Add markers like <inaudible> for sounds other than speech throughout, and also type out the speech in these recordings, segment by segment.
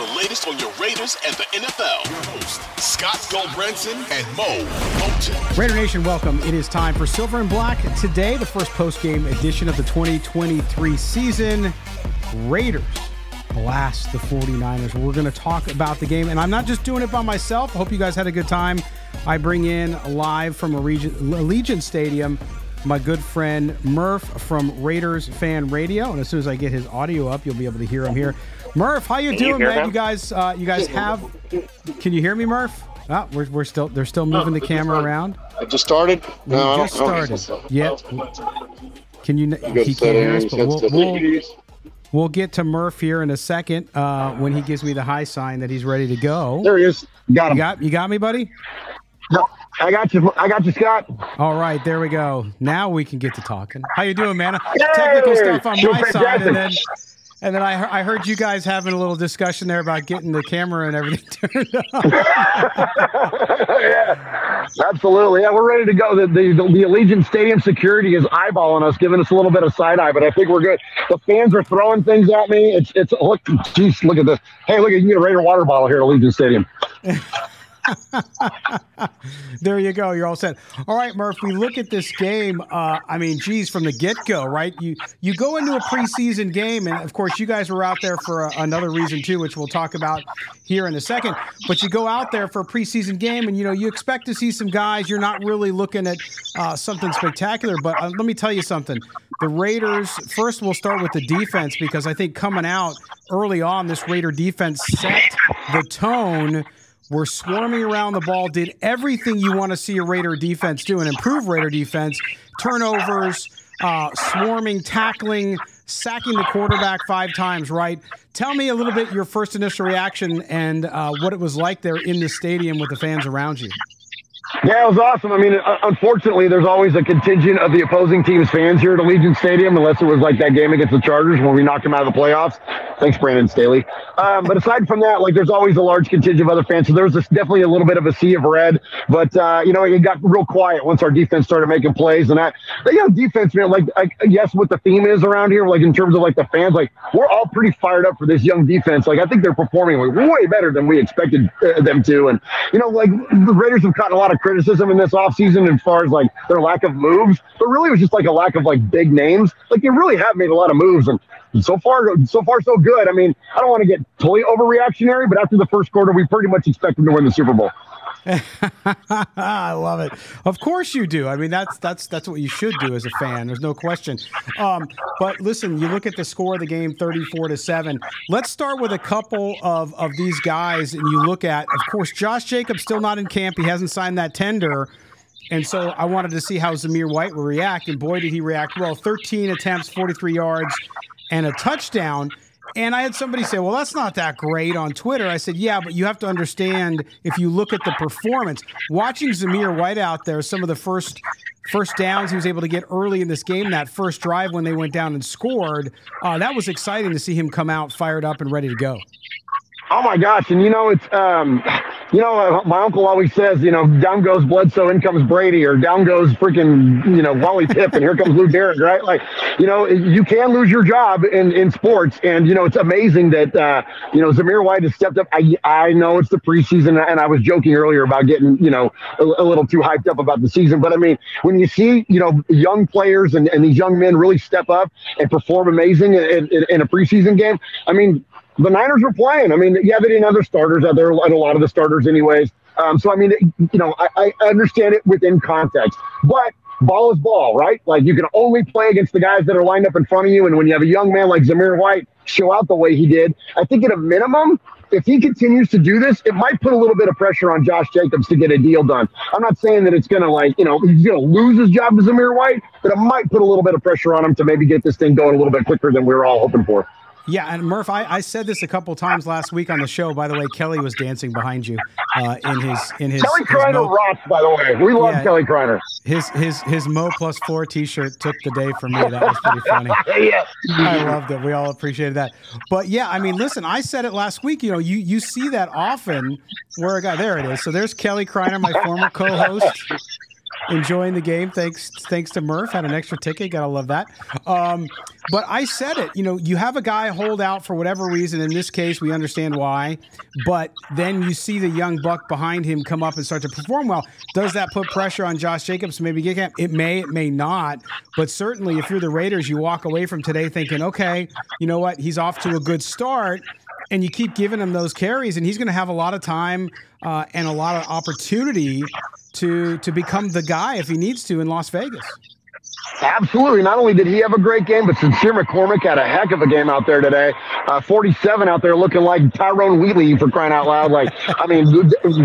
the latest on your Raiders and the NFL. Your host, Scott Gulbransen and Mo Moton. Raider Nation, welcome. It is time for Silver and Black. Today, the first post-game edition of the 2023 season. Raiders blast the 49ers. We're going to talk about the game, and I'm not just doing it by myself. I hope you guys had a good time. I bring in live from Allegiant Stadium my good friend Murf from Raiders Fan Radio, and as soon as I get his audio up, you'll be able to hear him here. Murf, how you Can doing, you man? him? You guys, uh, you guys have? Can you hear me, Murf? Ah, we're, we're still they're still moving the camera around. It just started. No, I just I don't think started. so. Yep. Can you? You He can't hear us, but we'll, we'll we'll get to Murf here in a second uh, when he gives me the high sign that he's ready to go. There he is. Got You him. got you got me, buddy. No, I got you. I got you, Scott. All right, there we go. Now we can get to talking. How you doing, man? Technical stuff on You're my side, and then fantastic. And then I I heard you guys having a little discussion there about getting the camera and everything <laughs> turned on. <laughs> yeah, absolutely. Yeah, we're ready to go. The, the the Allegiant Stadium security is eyeballing us, giving us a little bit of side eye, but I think we're good. The fans are throwing things at me. It's it's look, geez, look at this. Hey, look, you can get a Raider water bottle here at Allegiant Stadium. <laughs> <laughs> there you go. You're all set. All right, Murf. We look at this game. Uh, I mean, geez, from the get go, right? You you go into a preseason game, and of course, you guys were out there for a, another reason too, which we'll talk about here in a second. But you go out there for a preseason game, and you know you expect to see some guys. You're not really looking at uh, something spectacular. But uh, let me tell you something. The Raiders. First, we'll start with the defense because I think coming out early on, this Raider defense set the tone were swarming around the ball, did everything you want to see a Raider defense do and improve Raider defense. Turnovers, uh, swarming, tackling, sacking the quarterback five times, right? Tell me a little bit your first initial reaction and uh, what it was like there in the stadium with the fans around you. Yeah, it was awesome. I mean, uh, unfortunately, there's always a contingent of the opposing team's fans here at Allegiant Stadium, unless it was like that game against the Chargers when we knocked them out of the playoffs. Thanks, Brandon Staley. Um, but aside from that, like, there's always a large contingent of other fans. So there was this, definitely a little bit of a sea of red. But uh, you know, it got real quiet once our defense started making plays. And that, the young defense, man, like, I, yes, what the theme is around here, like in terms of like the fans, like we're all pretty fired up for this young defense. Like, I think they're performing like, way better than we expected uh, them to. And you know, like the Raiders have gotten a lot of criticism in this offseason as far as like their lack of moves, but really it was just like a lack of like big names. Like they really have made a lot of moves, and so far, so far, so good. I mean, I don't want to get totally overreactionary, but after the first quarter, we pretty much expect them to win the Super Bowl. <laughs> I love it. Of course you do. I mean, that's that's that's what you should do as a fan. There's no question. Um, but listen, you look at the score of the game, 34 to seven. Let's start with a couple of of these guys, and you look at, of course, Josh Jacobs still not in camp. He hasn't signed that tender. And so I wanted to see how Zamir White would react, and boy, did he react well. 13 attempts, 43 yards, and a touchdown. And I had somebody say, well, that's not that great on Twitter. I said, yeah, but you have to understand if you look at the performance, watching Zamir White out there, some of the first first downs he was able to get early in this game, that first drive when they went down and scored, uh, that was exciting to see him come out fired up and ready to go. Oh my gosh! And you know, it's um, you know, uh, my uncle always says, you know, down goes Bledsoe, in comes Brady, or down goes freaking, you know, Wally <laughs> Pipp, and here comes Lou Gehrig, right? Like, you know, you can lose your job in, in sports. And, you know, it's amazing that, uh, you know, Zamir White has stepped up. I, I know it's the preseason, and I was joking earlier about getting, you know, a, a little too hyped up about the season. But I mean, when you see, you know, young players and, and these young men really step up and perform amazing in, in, in a preseason game, I mean, the Niners were playing. I mean, yeah, they didn't have their starters out there, and a lot of the starters, anyways. Um, so, I mean, you know, I, I understand it within context, but ball is ball, right? Like you can only play against the guys that are lined up in front of you. And when you have a young man like Zamir White show out the way he did, I think at a minimum, if he continues to do this, it might put a little bit of pressure on Josh Jacobs to get a deal done. I'm not saying that it's going to like, you know, he's going to lose his job to Zamir White, but it might put a little bit of pressure on him to maybe get this thing going a little bit quicker than we were all hoping for. Yeah, and Murf, I, I said this a couple times last week on the show. By the way, Kelly was dancing behind you uh, in his in his. Kelly Kreiner Mo- rocks, by the way. We love yeah, Kelly Kreiner. His his his Mo plus four T-shirt took the day for me. That was pretty funny. <laughs> yeah, I loved it. We all appreciated that. But yeah, I mean, listen, I said it last week. You know, you you see that often where a guy there it is. So there's Kelly Kreiner, my former co-host enjoying the game. Thanks, thanks to Murf. Had an extra ticket. Gotta love that. Um, but I said it. You know, you have a guy hold out for whatever reason. In this case, we understand why. But then you see the young buck behind him come up and start to perform well. Does that put pressure on Josh Jacobs maybe get him? It may. It may not. But certainly, if you're the Raiders, you walk away from today thinking, okay, you know what? He's off to a good start and you keep giving him those carries, and he's going to have a lot of time uh, and a lot of opportunity to to become the guy if he needs to in Las Vegas. Absolutely. Not only did he have a great game, but Sincere McCormick had a heck of a game out there today. Uh, 47 out there looking like Tyrone Wheatley for crying out loud. Like, I mean,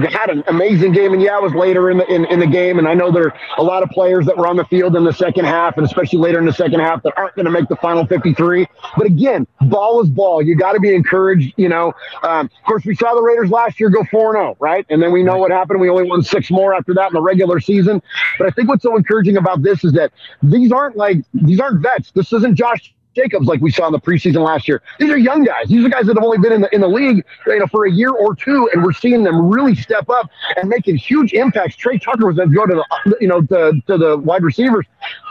had an amazing game. And yeah, it was later in the, in, in the game. And I know there are a lot of players that were on the field in the second half, and especially later in the second half, that aren't going to make the final 53. But again, ball is ball. You got to be encouraged. You know, um, of course, we saw the Raiders last year go 4 0, right? And then we know what happened. We only won six more after that in the regular season. But I think what's so encouraging about this is that these aren't like these aren't vets. This isn't Josh Jacobs like we saw in the preseason last year. These are young guys. These are guys that have only been in the in the league you know, for a year or two, and we're seeing them really step up and making huge impacts. Tre Tucker was going to go to the you know to, to the wide receivers.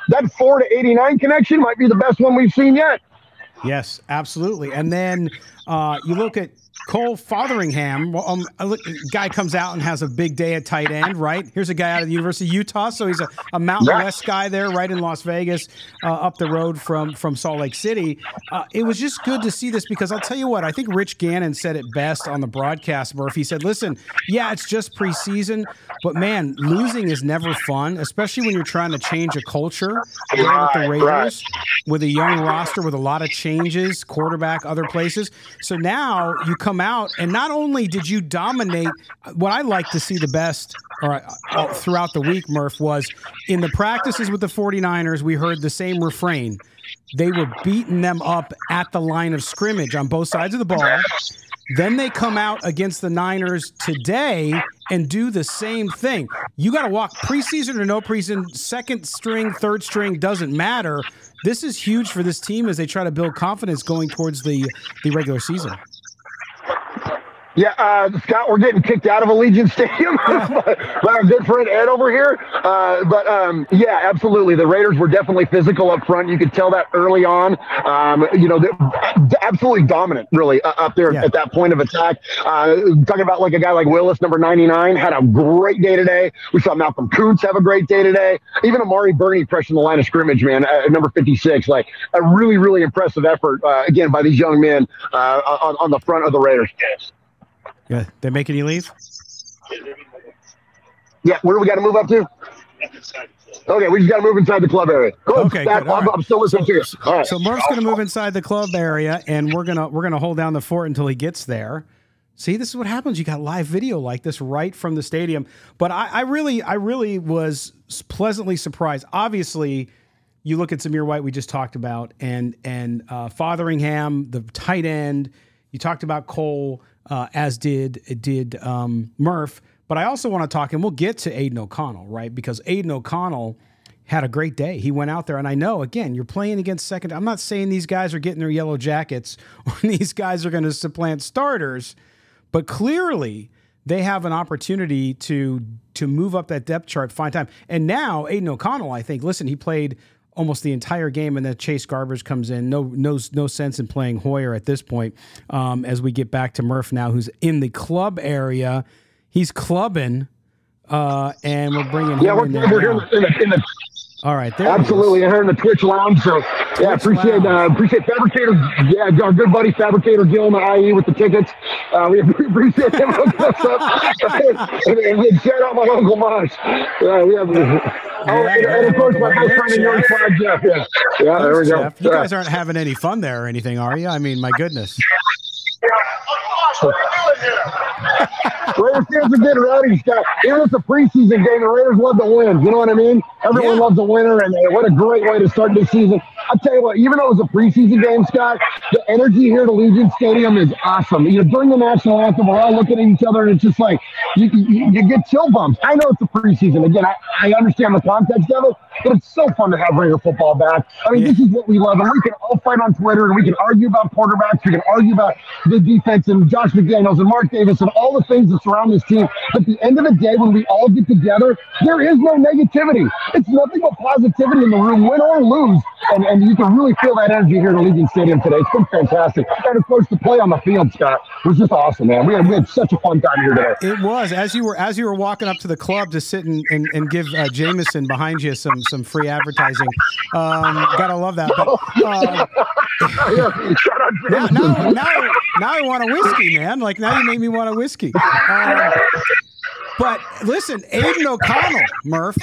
That four to eighty nine connection might be the best one we've seen yet. Yes, absolutely. And then uh, you look at Cole Fotheringham, well, um, a guy comes out and has a big day at tight end, right? Here's a guy out of the University of Utah, so he's a, a Mountain West guy there, right in Las Vegas, uh, up the road from from Salt Lake City. Uh, it was just good to see this because I'll tell you what, I think Rich Gannon said it best on the broadcast. Murphy he said, "Listen, yeah, it's just preseason, but man, losing is never fun, especially when you're trying to change a culture right, with the Raiders, right. with a young roster with a lot of changes, quarterback, other places. So now you come out, and not only did you dominate, what I like to see the best or, uh, throughout the week, Murf, was in the practices with the 49ers, we heard the same refrain. They were beating them up at the line of scrimmage on both sides of the ball. Then they come out against the Niners today and do the same thing. You got to walk preseason or no preseason, second string, third string, doesn't matter. This is huge for this team as they try to build confidence going towards the, the regular season what <laughs> Yeah, uh, Scott, we're getting kicked out of Allegiant Stadium <laughs> by our good friend Ed over here. Uh, but um, yeah, absolutely. The Raiders were definitely physical up front. You could tell that early on. Um, you know, absolutely dominant, really, uh, up there yeah. at that point of attack. Uh, talking about like a guy like Willis, number 99, had a great day today. We saw Malcolm Koonce have a great day today. Even Amari Burney pressing the line of scrimmage, man, at number 56. Like a really, really impressive effort, uh, again, by these young men uh, on, on the front of the Raiders. Yeah, they making you leave? Yeah, where do we got to move up to? Okay, we just got to move inside the club area. Go okay, I'm, right. I'm, still listening so, to you. All right. So Murf's going to move inside the club area, and we're gonna we're gonna hold down the fort until he gets there. See, this is what happens. You got live video like this right from the stadium. But I, I really, I really was pleasantly surprised. Obviously, you look at Zamir White we just talked about, and and uh, Fotheringham, the tight end. You talked about Cole uh, as did did um, Murf. But I also want to talk, and we'll get to Aidan O'Connell, right? Because Aidan O'Connell had a great day. He went out there, and I know again, you're playing against second. I'm not saying these guys are getting their yellow jackets <laughs> or these guys are going to supplant starters, but clearly they have an opportunity to to move up that depth chart, find time. And now Aidan O'Connell, I think, listen, he played almost the entire game, and then Chase Garbers comes in. No, no, no sense in playing Hoyer at this point. Um, as we get back to Murf now, who's in the club area, he's clubbing, uh, and we're bringing yeah, him we're, in we're now. in the, in the All right, he. Absolutely, and her in the Twitch lounge. So yeah, appreciate uh, appreciate Fabricator. Yeah, our good buddy Fabricator Gil in the IE with the tickets. Uh, we <laughs> appreciate him hooking us up. <laughs> and, and, and shout out my uncle Mosh. Yeah, we have. Oh, and, and of course my best friend in York, Jeff. Yeah, yeah, there we go. Jeff, you guys aren't having any fun there or anything, are you? I mean, my goodness. <laughs> Raiders fans are getting ready, Scott. If it's a preseason game, the Raiders love to win. You know what I mean? Everyone Yeah. loves a winner, and uh, what a great way to start this season. I'll tell you what, even though it was a preseason game, Scott, the energy here at Allegiant Stadium is awesome. You know, during the national anthem, we're all looking at each other, and it's just like you, you, you get chill bumps. I know it's a preseason. Again, I, I understand the context of it, but it's so fun to have Raider football back. I mean, Yeah. this is what we love, and we can all fight on Twitter, and we can argue about quarterbacks, we can argue about the defense, and Josh McDaniels, and Mark Davis, and all the things that surround this team. But at the end of the day, when we all get together, there is no negativity. It's nothing but positivity in the room, win or lose. And, and you can really feel that energy here at Allegiant Stadium today. It's been fantastic. And of course, the play on the field, Scott, It was just awesome, man. We had, we had such a fun time here today. It was as you were as you were walking up to the club to sit and, and, and give uh, Jameson behind you some some free advertising. Um, gotta love that. But, <laughs> uh, Yeah, shout out <laughs> now, now, now, now I want a whiskey, man. Like now you made me want a whiskey. Um, but listen, Aidan O'Connell, Murf,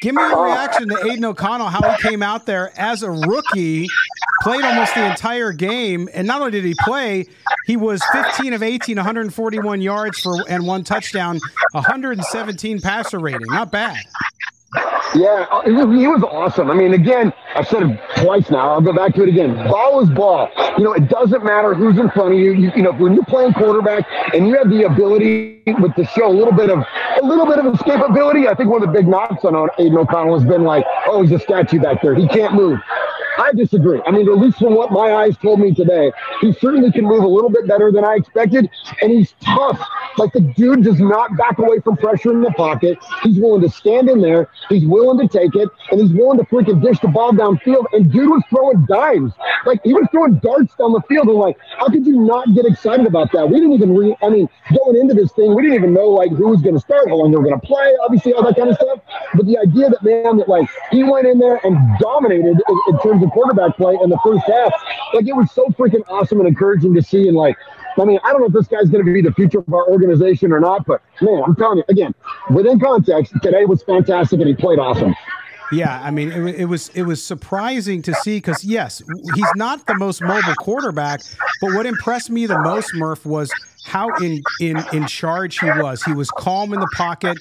give me your reaction to Aidan O'Connell, how he came out there as a rookie, played almost the entire game, and not only did he play, he was 15 of 18, 141 yards for and one touchdown, 117 passer rating. Not bad. Yeah, uh, he was awesome. I mean, again, I've said it twice now. I'll go back to it again. Ball is ball. You know, it doesn't matter who's in front of you. You, you know, when you're playing quarterback and you have the ability with to show a little bit of a little bit of escapability. I think one of the big knocks on Aidan O'Connell has been like, oh, he's a statue back there. He can't move. I disagree. I mean, at least from what my eyes told me today, he certainly can move a little bit better than I expected, and he's tough. Like the dude does not back away from pressure in the pocket. He's willing to stand in there. He's willing to take it, and he's willing to freaking dish the ball downfield. And dude was throwing dimes, like he was throwing darts down the field. And like, how could you not get excited about that? We didn't even re. I mean, going into this thing, we didn't even know like who was going to start, how long they were going to play, obviously all that kind of stuff. But the idea that man, that like he went in there and dominated in, in terms of quarterback play in the first half, like it was so freaking awesome and encouraging to see. And like, I mean, I don't know if this guy's going to be the future of our organization or not, but man, I'm telling you again, within context, today was fantastic and he played awesome. Yeah, I mean, it, it was it was surprising to see because yes, he's not the most mobile quarterback, but what impressed me the most, Murf, was how in in in charge he was. He was calm in the pocket.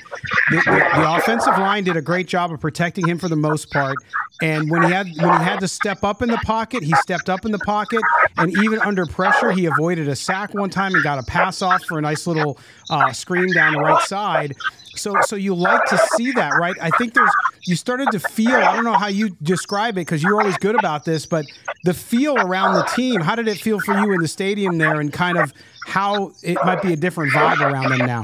The, the, the offensive line did a great job of protecting him for the most part. And when he had when he had to step up in the pocket, he stepped up in the pocket. And even under pressure, he avoided a sack one time and got a pass off for a nice little uh, screen down the right side. So, so you like to see that, right? I think there's you started to feel. I don't know how you describe it because you're always good about this, but the feel around the team. How did it feel for you in the stadium there, and kind of how it might be a different vibe around them now?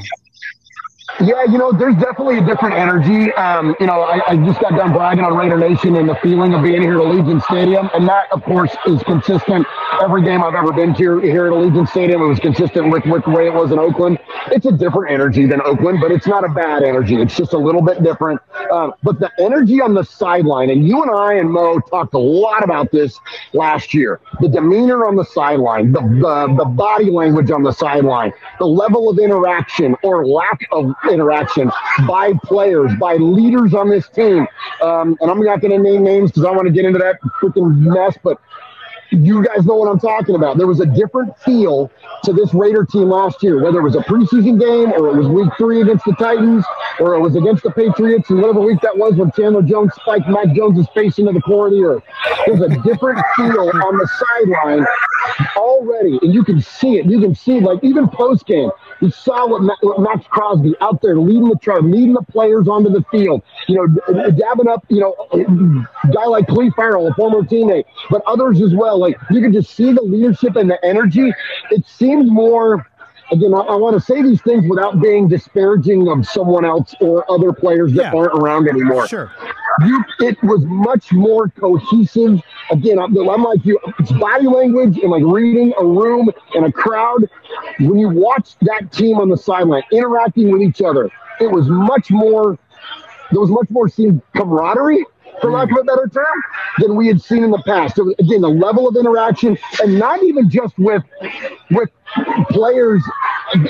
Yeah, you know, there's definitely a different energy. Um, you know, I, I just got done bragging on Raider Nation and the feeling of being here at Allegiant Stadium, and that, of course, is consistent. Every game I've ever been to here at Allegiant Stadium, it was consistent with, with the way it was in Oakland. It's a different energy than Oakland, but it's not a bad energy. It's just a little bit different. Um, but the energy on the sideline, and you and I and Mo talked a lot about this last year. The demeanor on the sideline, the, the, the body language on the sideline, the level of interaction or lack of interaction by players, by leaders on this team. Um, and I'm not going to name names because I want to get into that freaking mess, but you guys know what I'm talking about. There was a different feel to this Raider team last year, whether it was a preseason game or it was week three against the Titans or it was against the Patriots and whatever week that was when Chandler Jones spiked Mac Jones' face into the core of the earth. There's a different feel on the sideline already, and you can see it. You can see, like, even post game, you saw what, Ma- what Maxx Crosby out there leading the charge, leading the players onto the field, you know, dabbing up, you know, a guy like Clee Ferrell, a former teammate, but others as well. Like, you can just see the leadership and the energy. It seemed more again, I, I want to say these things without being disparaging of someone else or other players that Yeah. aren't around anymore. Sure. You, it was much more cohesive. Again, I'm, I'm like you. It's body language and like reading a room and a crowd. When you watch that team on the sideline interacting with each other, it was much more. There was much more seen camaraderie, for lack of a better term, than we had seen in the past. So again, the level of interaction, and not even just with with players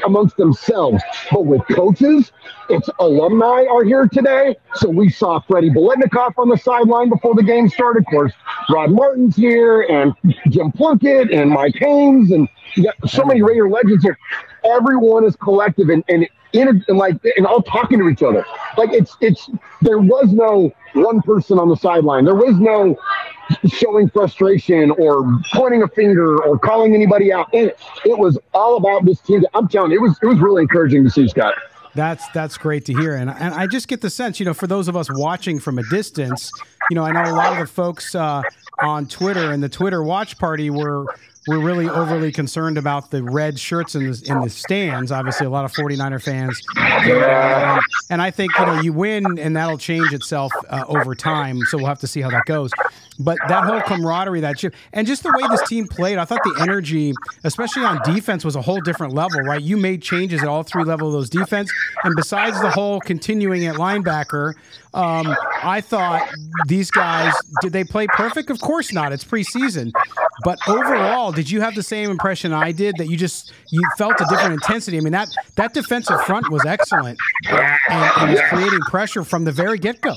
amongst themselves, but with coaches. Its alumni are here today. So we saw Freddie Biletnikoff on the sideline before the game started. Of course, Rod Martin's here, and Jim Plunkett, and Mike Haynes, and you got so many Raider legends here. Everyone is collective and, and in and like and all talking to each other. Like it's it's there was no one person on the sideline. There was no showing frustration or pointing a finger or calling anybody out. And it was all about this team. I'm telling you, it was it was really encouraging to see Scott. That's that's great to hear, and and I just get the sense, you know, for those of us watching from a distance, you know, I know a lot of the folks uh, on Twitter and the Twitter watch party were were really overly concerned about the red shirts in the in the stands. Obviously, a lot of 49er fans, and, and I think you know you win, and that'll change itself uh, over time. So we'll have to see how that goes. But that whole camaraderie, that shit, and just the way this team played, I thought the energy, especially on defense, was a whole different level. Right? You made changes at all three levels of those defense, and besides the whole continuing at linebacker, um, I thought these guys did they play perfect? Of course not. It's preseason, but overall, did you have the same impression I did that you just you felt a different intensity? I mean that that defensive front was excellent uh, and, and was creating pressure from the very get go.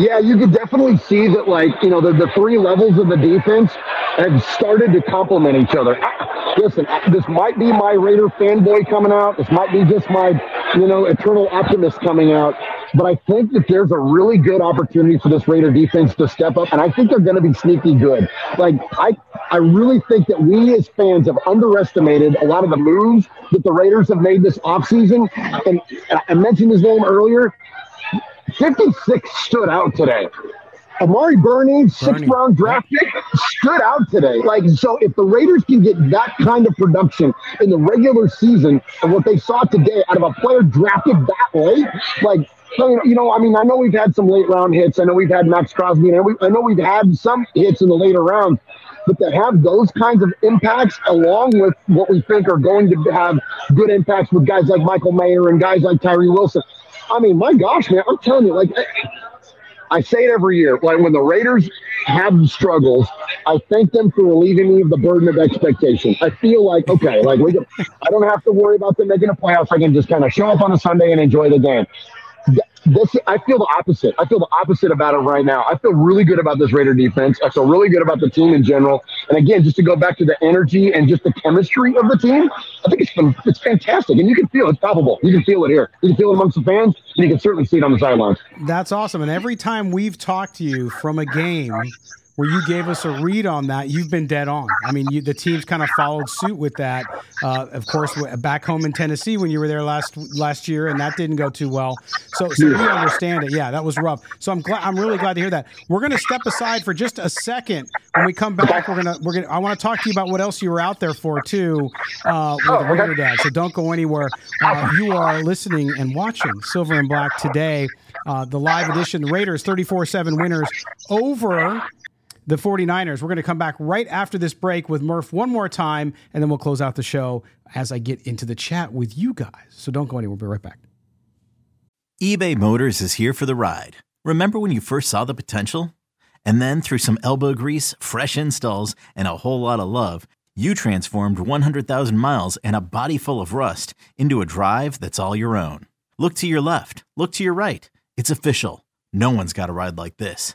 Yeah, you could definitely see that, like, you know, the, the three levels of the defense have started to complement each other. I, listen, I- this might be my Raider fanboy coming out. This might be just my, you know, eternal optimist coming out. But I think that there's a really good opportunity for this Raider defense to step up, and I think they're going to be sneaky good. Like, I, I really think that we as fans have underestimated a lot of the moves that the Raiders have made this offseason. And I mentioned his name earlier. 56 stood out today. Amari Burney, sixth round draft pick, stood out today. Like, so if the Raiders can get that kind of production in the regular season and what they saw today out of a player drafted that late, like, so, you know- you know, I mean, I know we've had some late round hits. I know we've had Maxx Crosby, and we, I know we've had some hits in the later rounds. But to have those kinds of impacts, along with what we think are going to have good impacts with guys like Michael Mayer and guys like Tyree Wilson, I mean, my gosh, man, I'm telling you, like, I say it every year. Like when the Raiders have struggles, I thank them for relieving me of the burden of expectation. I feel like okay, like we can, I don't have to worry about them making a playoffs. I can just kind of show up on a Sunday and enjoy the game. Th- This I feel the opposite. I feel the opposite about it right now. I feel really good about this Raider defense. I feel really good about the team in general. And again, just to go back to the energy and just the chemistry of the team, I think it's been, it's fantastic. And you can feel it. it's palpable. You can feel it here. You can feel it amongst the fans, and you can certainly see it on the sidelines. That's awesome. And every time we've talked to you from a game where you gave us a read on that, you've been dead on. I mean, you, the team's kind of followed suit with that. Uh, of course, back home in Tennessee when you were there last last year, and that didn't go too well. So, so we understand it. Yeah, that was rough. So I'm glad. I'm really glad to hear that. We're going to step aside for just a second. When we come back, we're gonna we're gonna. I want to talk to you about what else you were out there for too, uh, with Oh. Raider Dad. So don't go anywhere. Uh, you are listening and watching Silver and Black today. Uh, the live edition, the Raiders 34 7 winners over the 49ers. We're going to come back right after this break with Murf one more time, and then we'll close out the show as I get into the chat with you guys. So don't go anywhere. We'll be right back. eBay Motors is here for the ride. Remember when you first saw the potential? And then through some elbow grease, fresh installs, and a whole lot of love, you transformed 100,000 miles and a body full of rust into a drive that's all your own. Look to your left, look to your right. It's official. No one's got a ride like this.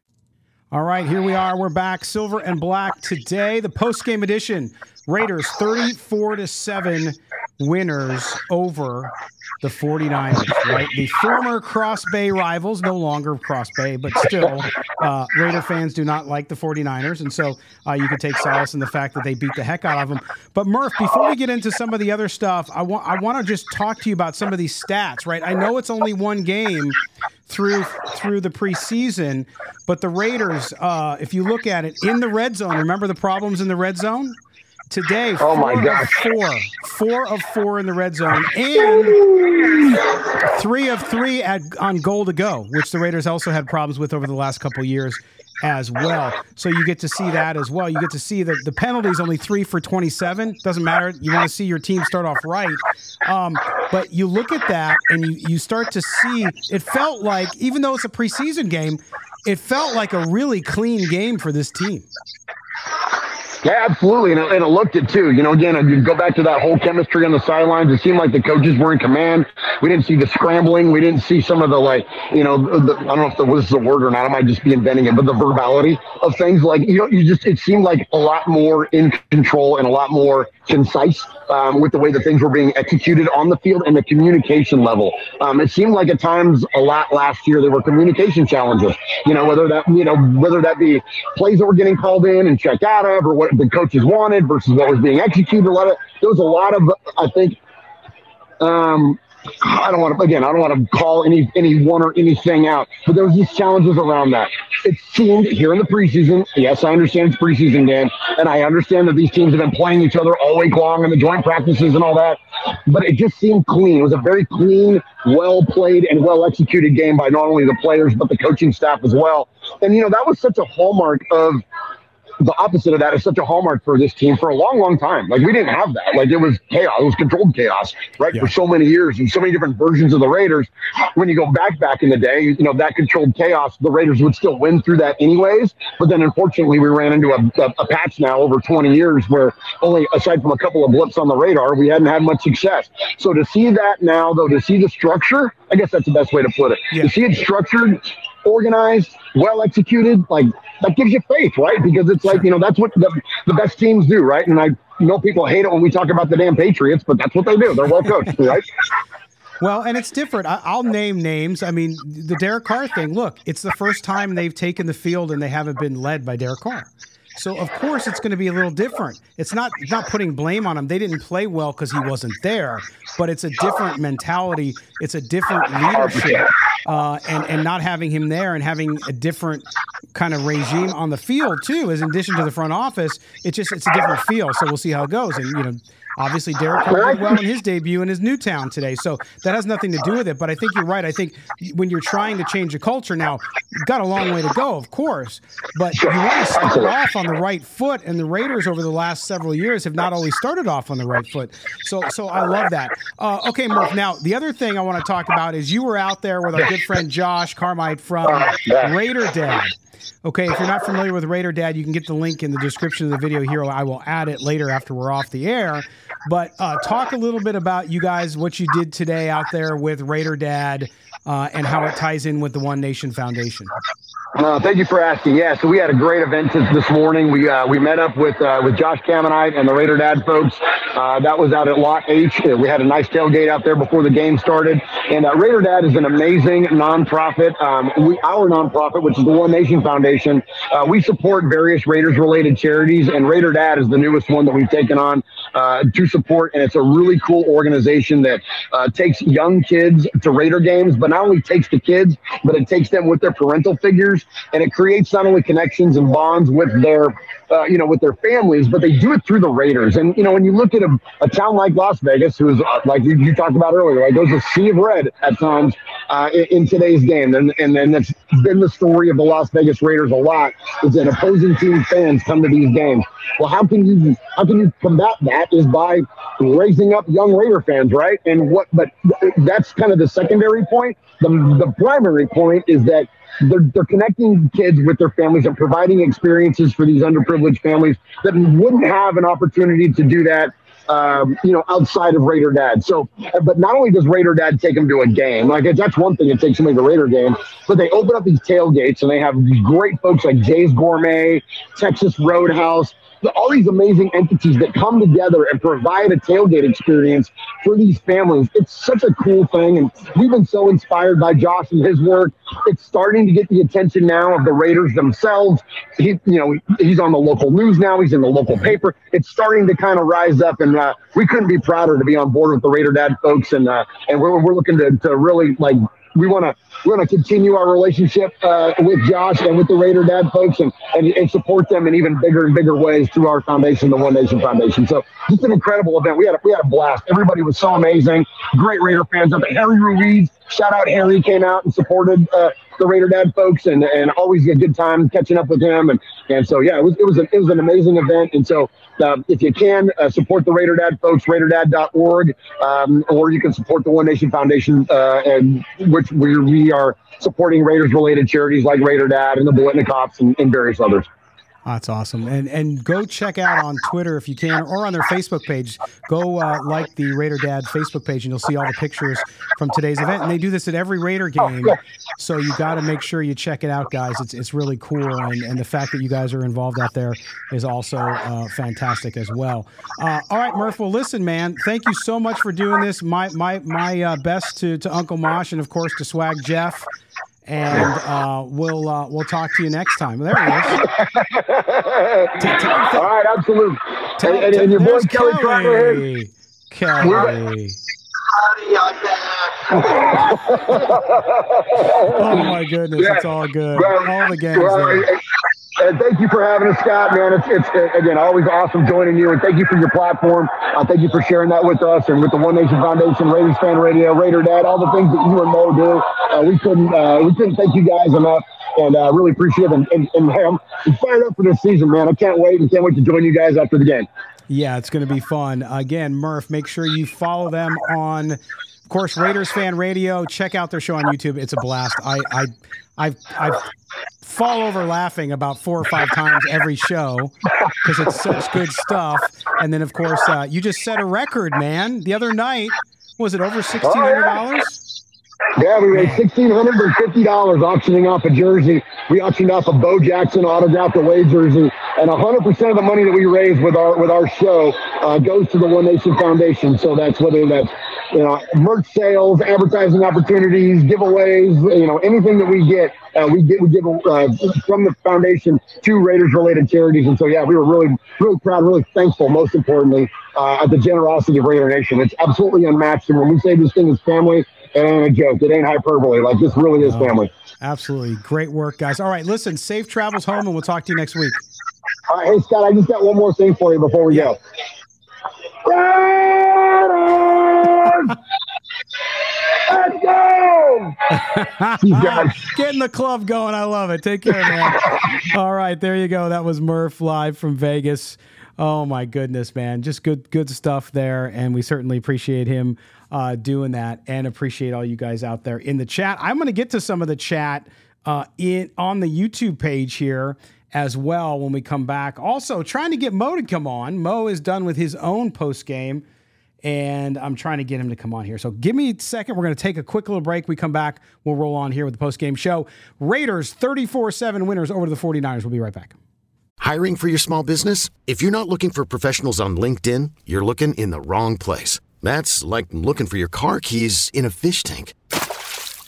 All right, here we are. We're back, silver and black today. The post game edition. Raiders 34 to 7 winners over the 49ers, right? The former Cross Bay rivals, no longer Cross Bay, but still, uh, Raider fans do not like the 49ers. And so uh, you can take solace in the fact that they beat the heck out of them. But Murf, before we get into some of the other stuff, I want I want to just talk to you about some of these stats, right? I know it's only one game through through the preseason, but the Raiders, uh, if you look at it in the red zone, remember the problems in the red zone? Today. Oh my gosh. Four, four of four in the red zone, and three of three at on goal to go, which the Raiders also had problems with over the last couple years as well. So you get to see that as well. You get to see that the penalties only three for 27. Doesn't matter. You want to see your team start off right. Um, but you look at that and you, you start to see it felt like, even though it's a preseason game, it felt like a really clean game for this team. Yeah, absolutely. And it, and it looked it too. You know, again, you go back to that whole chemistry on the sidelines. It seemed like the coaches were in command. We didn't see the scrambling. We didn't see some of the like, you know, the, I don't know if the, this is word or not. I might just be inventing it, but the verbality of things like, you know, you just, it seemed like a lot more in control and a lot more concise um, with the way that things were being executed on the field and the communication level. Um, it seemed like at times a lot last year there were communication challenges. You know, whether that you know whether that be plays that were getting called in and checked out of, or what the coaches wanted versus what was being executed. A lot of there was a lot of I think. Um, I don't want to again. I don't want to call any any one or anything out, but there was these challenges around that. It seemed here in the preseason. Yes, I understand it's preseason, Dan, and I understand that these teams have been playing each other all week long and the joint practices and all that. But it just seemed clean. It was a very clean, well played, and well executed game by not only the players but the coaching staff as well. And you know that was such a hallmark of the opposite of that is such a hallmark for this team for a long, long time. Like we didn't have that. Like it was chaos. It was controlled chaos, right? Yeah. For so many years and so many different versions of the Raiders. When you go back back in the day, you know that controlled chaos, the Raiders would still win through that anyways. But then unfortunately, we ran into a, a, a patch now over 20 years where only aside from a couple of blips on the radar, we hadn't had much success. So to see that now, though, to see the structure, I guess that's the best way to put it. Yeah. To see it structured organized, well executed, like that gives you faith, right? Because it's like, you know, that's what the, the best teams do, right? And I know people hate it when we talk about the damn Patriots, but that's what they do. They're well coached, <laughs> right? Well, and it's different. I, will name names. I mean, the Derek Carr thing. Look, it's the first time they've taken the field and they haven't been led by Derek Carr. So of course it's going to be a little different. It's not not putting blame on him. They didn't play well because he wasn't there, but it's a different mentality. It's a different leadership, uh, and and not having him there and having a different kind of regime on the field too. As in addition to the front office, it's just it's a different feel. So we'll see how it goes. And you know, Obviously, Derek Carr did well in his debut in his new town today, so that has nothing to do with it. But I think you're right. I think when you're trying to change a culture now, you've got a long way to go, of course, but you want to start off on the right foot. And the Raiders over the last several years have not always started off on the right foot. So, so I love that. Uh, okay, Murf. Now, the other thing I want to talk about is you were out there with our good friend Josh Carmite from Raider Dad. Okay, if you're not familiar with Raider Dad, you can get the link in the description of the video here. I will add it later after we're off the air. But uh, talk a little bit about you guys, what you did today out there with Raider Dad, uh, and how it ties in with the One Nation Foundation. Uh, thank you for asking. Yeah, so we had a great event this morning. We uh, we met up with uh, with Josh Caminite and the Raider Dad folks. Uh, that was out at Lot H. We had a nice tailgate out there before the game started. And uh, Raider Dad is an amazing nonprofit. Um, we our nonprofit, which is the One Nation Foundation, uh, we support various Raiders related charities, and Raider Dad is the newest one that we've taken on to support. And it's a really cool organization that uh, takes young kids to Raider games, but not only takes the kids, but it takes them with their parental figures and it creates not only connections and bonds with their, uh, you know, with their families, but they do it through the Raiders. And you know, when you look at a, a town like Las Vegas, who is uh, like you, you, talked about earlier, like there's a sea of red at times uh, in, in, today's game, and and and that's been the story of the Las Vegas Raiders a lot. Is that opposing team fans come to these games. Well, how can you how can you combat that? Is by raising up young Raider fans, right? And what? But that's kind of the secondary point. The the primary point is that they're, they're connecting kids with their families and providing experiences for these underprivileged families that wouldn't have an opportunity to do that um, you know, outside of Raider Dad. So, but not only does Raider Dad take them to a game, like that's one thing, it takes them to Raider game, but they open up these tailgates and they have great folks like Jay's Gourmet, Texas Roadhouse, all these amazing entities that come together and provide a tailgate experience for these families. It's such a cool thing. And we've been so inspired by Josh and his work. It's starting to get the attention now of the Raiders themselves. He, you know, he's on the local news now. He's in the local paper. It's starting to kind of rise up. And uh, we couldn't be prouder to be on board with the Raider Dad folks. And, uh, and we're, we're looking to, to really like we want to we want to continue our relationship uh, with Josh and with the Raider Dad folks and, and, and support them in even bigger and bigger ways through our foundation, the One Nation Foundation. So just an incredible event. We had a, we had a blast. Everybody was so amazing. Great Raider fans up there. Harry Ruiz, shout out Harry, came out and supported uh, the Raider Dad folks and, and always a good time catching up with him. And, and so, yeah, it was, it was, a, it was an amazing event. And so um, if you can uh, support the Raider Dad folks, raiderdad.org, um, or you can support the One Nation Foundation, uh, and which we, we are supporting Raiders related charities like Raider Dad and the Biletnikoffs and, and various others. That's awesome. And and go check out on Twitter if you can, or on their Facebook page. Go uh, like the Raider Dad Facebook page, and you'll see all the pictures from today's event. And they do this at every Raider game, so you got to make sure you check it out, guys. It's it's really cool, and and the fact that you guys are involved out there is also uh, fantastic as well. Uh, all right, Murf. Well, listen, man. Thank you so much for doing this. My my my uh, best to to Uncle Mosh, and of course to Swag Jeff and uh, we'll uh, we'll talk to you next time. There he is. <laughs> All right, absolutely. and, and, and, your boy Kelly Kelly. Kelly. <laughs> oh my goodness, yeah. it's all good. all the games. Well, and thank you for having us, Scott. Man, it's, it's again always awesome joining you, and thank you for your platform. Uh, thank you for sharing that with us and with the One Nation Foundation, Raiders Fan Radio, Raider Dad, all the things that you and Mo do. Uh, we couldn't uh, we couldn't thank you guys enough, and uh, really appreciate it. And, and, and I'm fired up for this season, man. I can't wait and can't wait to join you guys after the game. Yeah, it's going to be fun. Again, Murf, make sure you follow them on course, Raiders Fan Radio. Check out their show on YouTube. It's a blast. I I I I fall over laughing about four or five times every show because it's such good stuff. And then, of course, uh, you just set a record, man. The other night, was it over sixteen hundred dollars? Yeah, we made sixteen hundred and fifty dollars auctioning off a jersey. We auctioned off a Bo Jackson autographed away jersey, and hundred percent of the money that we raise with our with our show uh, goes to the One Nation Foundation. So that's whether that's you know merch sales, advertising opportunities, giveaways, you know anything that we get, uh, we get we give uh, from the foundation to Raiders related charities. And so yeah, we were really really proud, really thankful. Most importantly, uh, at the generosity of Raider Nation. It's absolutely unmatched. And when we say this thing is family it ain't a joke. It ain't hyperbole. Like this really is family. Absolutely. Great work, guys. All right, listen, safe travels home and we'll talk to you next week. All right, hey Scott, I just got one more thing for you before we yeah. go. Let's go! Getting the club going. I love it. Take care, man. All right, there you go. That was Murf live from Vegas. Oh my goodness, man! Just good, good stuff there, and we certainly appreciate him uh, doing that, and appreciate all you guys out there in the chat. I'm going to get to some of the chat uh, in on the YouTube page here as well when we come back. Also, trying to get Mo to come on. Mo is done with his own post game, and I'm trying to get him to come on here. So give me a second. We're going to take a quick little break. We come back. We'll roll on here with the post game show. Raiders 34 7 winners over to the 49ers. We'll be right back. Hiring for your small business? If you're not looking for professionals on LinkedIn, you're looking in the wrong place. That's like looking for your car keys in a fish tank.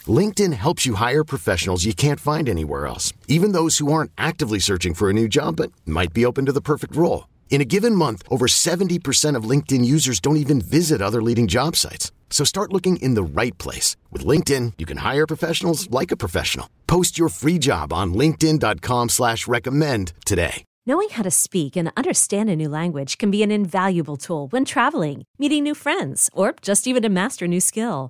LinkedIn helps you hire professionals you can't find anywhere else, even those who aren't actively searching for a new job but might be open to the perfect role. In a given month, over 70% of LinkedIn users don't even visit other leading job sites. So start looking in the right place. With LinkedIn, you can hire professionals like a professional. Post your free job on linkedin.com slash recommend today. Knowing how to speak and understand a new language can be an invaluable tool when traveling, meeting new friends, or just even to master a new skill.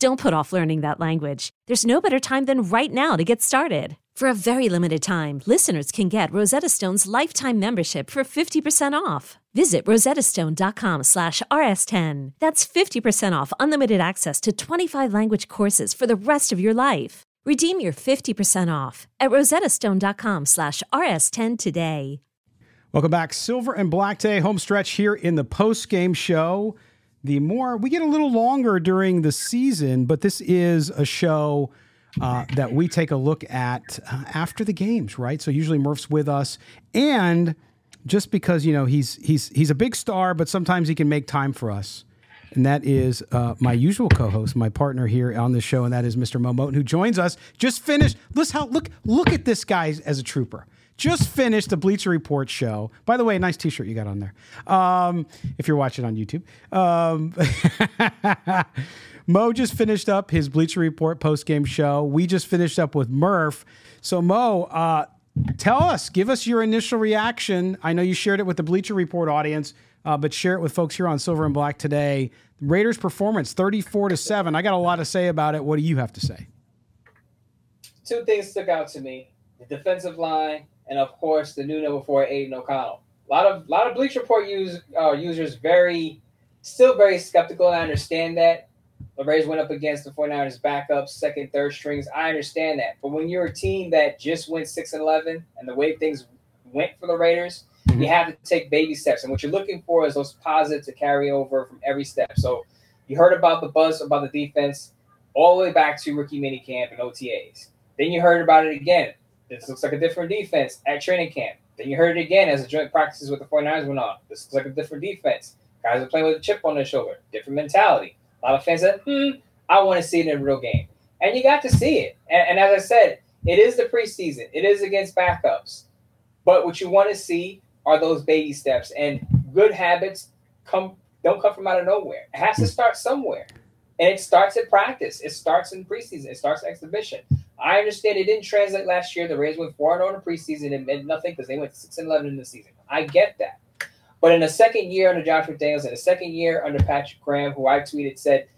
Don't put off learning that language. There's no better time than right now to get started. For a very limited time, listeners can get Rosetta Stone's lifetime membership for 50% off. Visit rosettastone.com slash rs10. That's 50% off unlimited access to 25 language courses for the rest of your life. Redeem your 50% off at rosettastone.com slash rs10 today. Welcome back. Silver and Black Day home stretch here in the post game show the more we get a little longer during the season, but this is a show uh, that we take a look at uh, after the games, right? So usually Murf's with us, and just because you know he's he's he's a big star, but sometimes he can make time for us. And that is uh, my usual co-host, my partner here on the show, and that is Mr. Mo Moton, who joins us. Just finished. Let's how look look at this guy as a trooper just finished the Bleacher Report show. By the way, nice T-shirt you got on there. Um, if you're watching on YouTube, um, <laughs> Mo just finished up his Bleacher Report post game show. We just finished up with Murf. So Mo, uh, tell us, give us your initial reaction. I know you shared it with the Bleacher Report audience, uh, but share it with folks here on Silver and Black today. Raiders' performance, thirty-four to seven. I got a lot to say about it. What do you have to say? Two things stuck out to me: the defensive line and of course the new number four Aidan O'Connell. A lot of a lot of Bleach Report use, uh, users very still very skeptical, and I understand that. The Rays went up against the 49ers backups, second, third strings. I understand that. But when you're a team that just went 6 and 11 and the way things went for the Raiders, mm-hmm. you have to take baby steps. And what you're looking for is those positives to carry over from every step. So you heard about the buzz about the defense all the way back to rookie minicamp and OTAs. Then you heard about it again this looks like a different defense at training camp. Then you heard it again as the joint practices with the 49ers went on. This looks like a different defense. Guys are playing with a chip on their shoulder, different mentality. A lot of fans said, hmm, I want to see it in a real game. And you got to see it. And, and as I said, it is the preseason, it is against backups. But what you want to see are those baby steps. And good habits come don't come from out of nowhere. It has to start somewhere. And it starts at practice. It starts in preseason. It starts exhibition. I understand it didn't translate last year. The Rays went 4 0 in the preseason. It meant nothing because they went 6 11 in the season. I get that. But in the second year under Josh McDaniels, in the second year under Patrick Graham, who I tweeted said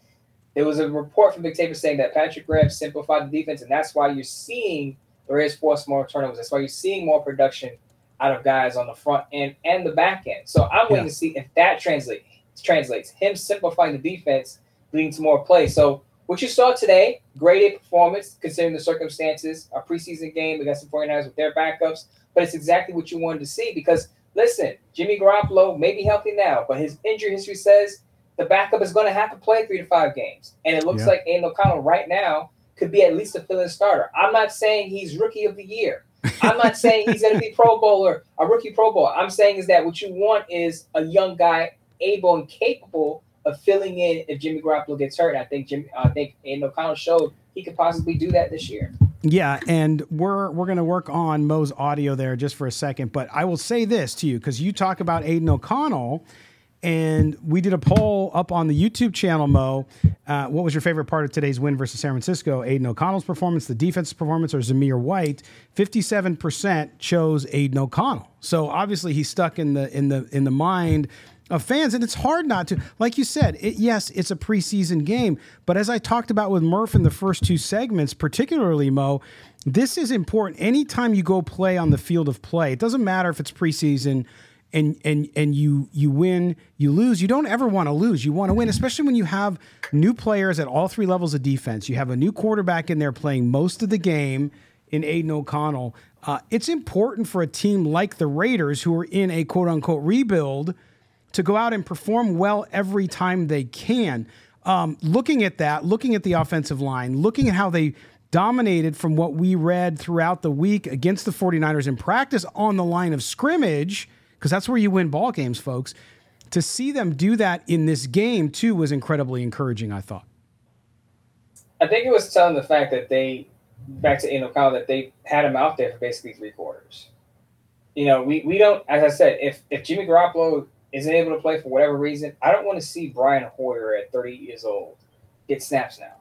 there was a report from Vic Tafur saying that Patrick Graham simplified the defense, and that's why you're seeing the Rays force more turnovers. That's why you're seeing more production out of guys on the front end and the back end. So I'm waiting yeah. to see if that translates. Translates him simplifying the defense, leading to more play. So what you saw today, great A performance considering the circumstances. A preseason game against the 49ers with their backups, but it's exactly what you wanted to see because listen, Jimmy Garoppolo may be healthy now, but his injury history says the backup is going to have to play three to five games. And it looks yeah. like Aidan O'Connell right now could be at least a fill-in starter. I'm not saying he's rookie of the year. I'm not <laughs> saying he's going to be Pro Bowler, a rookie Pro Bowl. I'm saying is that what you want is a young guy able and capable of filling in if Jimmy Garoppolo gets hurt. I think Jimmy, I think Aidan O'Connell showed he could possibly do that this year. Yeah, and we're we're to work on Mo's audio there just for a second, but I will say this to you because you talk about Aidan O'Connell, And we did a poll up on the YouTube channel, Mo. Uh, what was your favorite part of today's win versus San Francisco? Aidan O'Connell's performance, the defensive performance, or Zamir White? Fifty-seven percent chose Aidan O'Connell. So obviously he's stuck in the in the in the mind of fans, and it's hard not to. Like you said, it, yes, it's a preseason game, but as I talked about with Murf in the first two segments, particularly Mo, this is important. Anytime you go play on the field of play, it doesn't matter if it's preseason and and and you you win, you lose. You don't ever want to lose. You want to win, especially when you have new players at all three levels of defense. You have a new quarterback in there playing most of the game in Aidan O'Connell. Uh, it's important for a team like the Raiders, who are in a quote unquote rebuild, to go out and perform well every time they can. Um, looking at that, looking at the offensive line, looking at how they dominated from what we read throughout the week against the 49ers in practice on the line of scrimmage because that's where you win ball games, folks. To see them do that in this game too was incredibly encouraging. I thought. I think it was telling the fact that they, back to Aidan O'Connell, that they had him out there for basically three quarters. You know, we, we don't, as I said, if if Jimmy Garoppolo isn't able to play for whatever reason, I don't want to see Brian Hoyer at 30 years old get snaps now.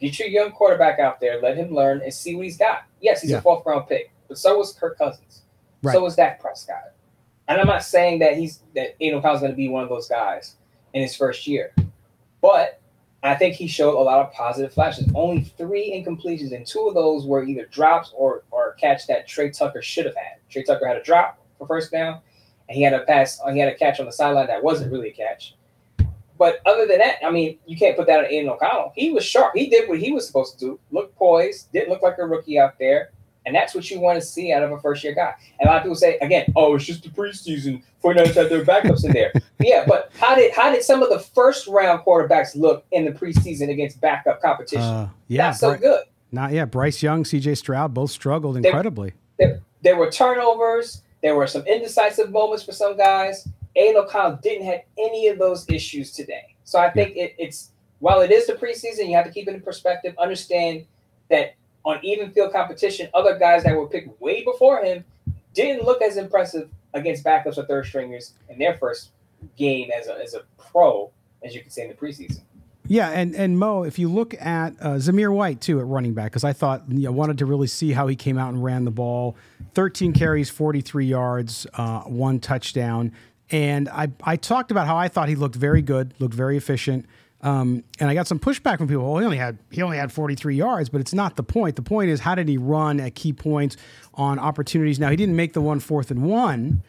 Get your young quarterback out there, let him learn and see what he's got. Yes, he's yeah. a fourth round pick, but so was Kirk Cousins. Right. So was Dak Prescott. And I'm not saying that he's that Aidan O'Connell's going to be one of those guys in his first year, but I think he showed a lot of positive flashes. Only three incompletions, and two of those were either drops or or catch that Tre Tucker should have had. Tre Tucker had a drop for first down, and he had a pass. He had a catch on the sideline that wasn't really a catch. But other than that, I mean, you can't put that on Aidan O'Connell. He was sharp. He did what he was supposed to do. Look poised. Didn't look like a rookie out there. And that's what you want to see out of a first year guy. And a lot of people say, again, oh, it's just the preseason. 49ers had their backups in there. <laughs> yeah, but how did how did some of the first round quarterbacks look in the preseason against backup competition? Uh, yeah, not so Bry- good. Not yet. Bryce Young, CJ Stroud both struggled incredibly. There, there, there, were turnovers. There were some indecisive moments for some guys. Aidan O'Connell didn't have any of those issues today. So I think it, it's while it is the preseason, you have to keep it in perspective. Understand that on even field competition, other guys that were picked way before him didn't look as impressive against backups or third stringers in their first game as a, as a pro, as you can say in the preseason. Yeah, and and Mo, if you look at uh, Zamir White too at running back, because I thought you know, wanted to really see how he came out and ran the ball. Thirteen carries, forty three yards, uh, one touchdown, and I I talked about how I thought he looked very good, looked very efficient. Um, and I got some pushback from people. Well, he only had he only had 43 yards, but it's not the point. The point is how did he run at key points on opportunities? Now he didn't make the one fourth and one,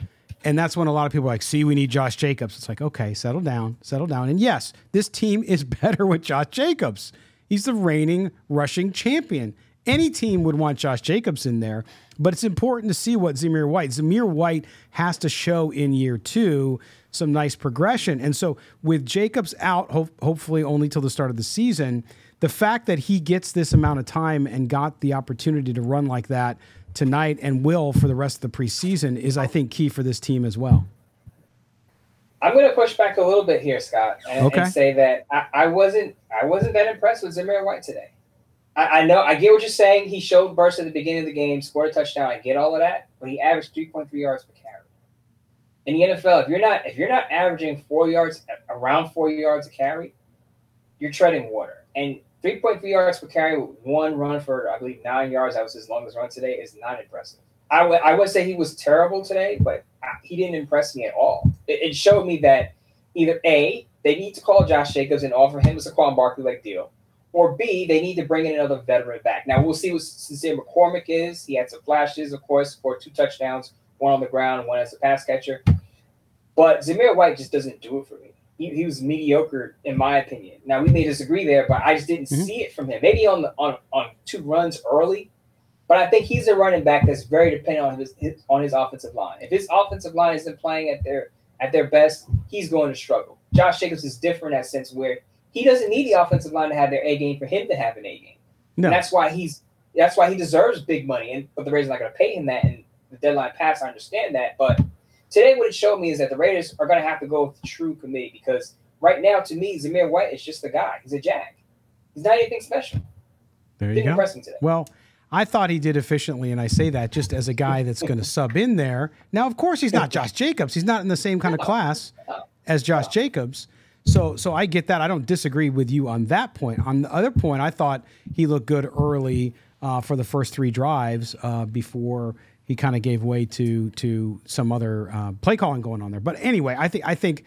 and that's when a lot of people are like, "See, we need Josh Jacobs." It's like, okay, settle down, settle down. And yes, this team is <laughs> better with Josh Jacobs. He's the reigning rushing champion. Any team would want Josh Jacobs in there, but it's important to see what Zamir White. Zamir White has to show in year two some nice progression. And so with Jacobs out, ho- hopefully only till the start of the season, the fact that he gets this amount of time and got the opportunity to run like that tonight and will for the rest of the preseason is, I think, key for this team as well. I'm going to push back a little bit here, Scott, and, okay. and say that I, I, wasn't I wasn't that impressed with Zamir White today. I, I, know I get what you're saying. He showed burst at the beginning of the game, scored a touchdown. I get all of that, but he averaged 3.3 yards per carry in the NFL, if you're not if you're not averaging four yards around four yards a carry, you're treading water. And 3.3 yards per carry, one run for I believe nine yards. That was his longest run today. Is not impressive. I would I would say he was terrible today, but he didn't impress me at all. It, it, showed me that either a they need to call Josh Jacobs and offer him a Saquon Barkley like deal, or b they need to bring in another veteran back. Now we'll see what Sincere McCormick is. He had some flashes, of course, for two touchdowns, one on the ground, one as a pass catcher. But Zamir White just doesn't do it for me. He, he was mediocre in my opinion. Now we may disagree there, but I just didn't mm-hmm. see it from him. Maybe on the on on two runs early, but I think he's a running back that's very dependent on his, his on his offensive line. If his offensive line isn't playing at their at their best, he's going to struggle. Josh Jacobs is different in that sense where he doesn't need the offensive line to have their A game for him to have an A game. No. And that's why he's that's why he deserves big money. And but the Raiders are not going to pay him that and the deadline pass, I understand that. But Today, what it showed me is that the Raiders are going to have to go with the true committee because right now, to me, Zamir White is just a guy. He's a jag. He's not anything special. There you go. Well, I thought he did efficiently, and I say that just as a guy that's going <laughs> to sub in there. Now, of course, he's not <laughs> Josh Jacobs. He's not in the same kind of class. <laughs> as Josh Jacobs. So so I get that. I don't disagree with you on that point. On the other point, I thought he looked good early uh, for the first three drives uh, before he kind of gave way to to some other uh, play calling going on there. But anyway, I think I think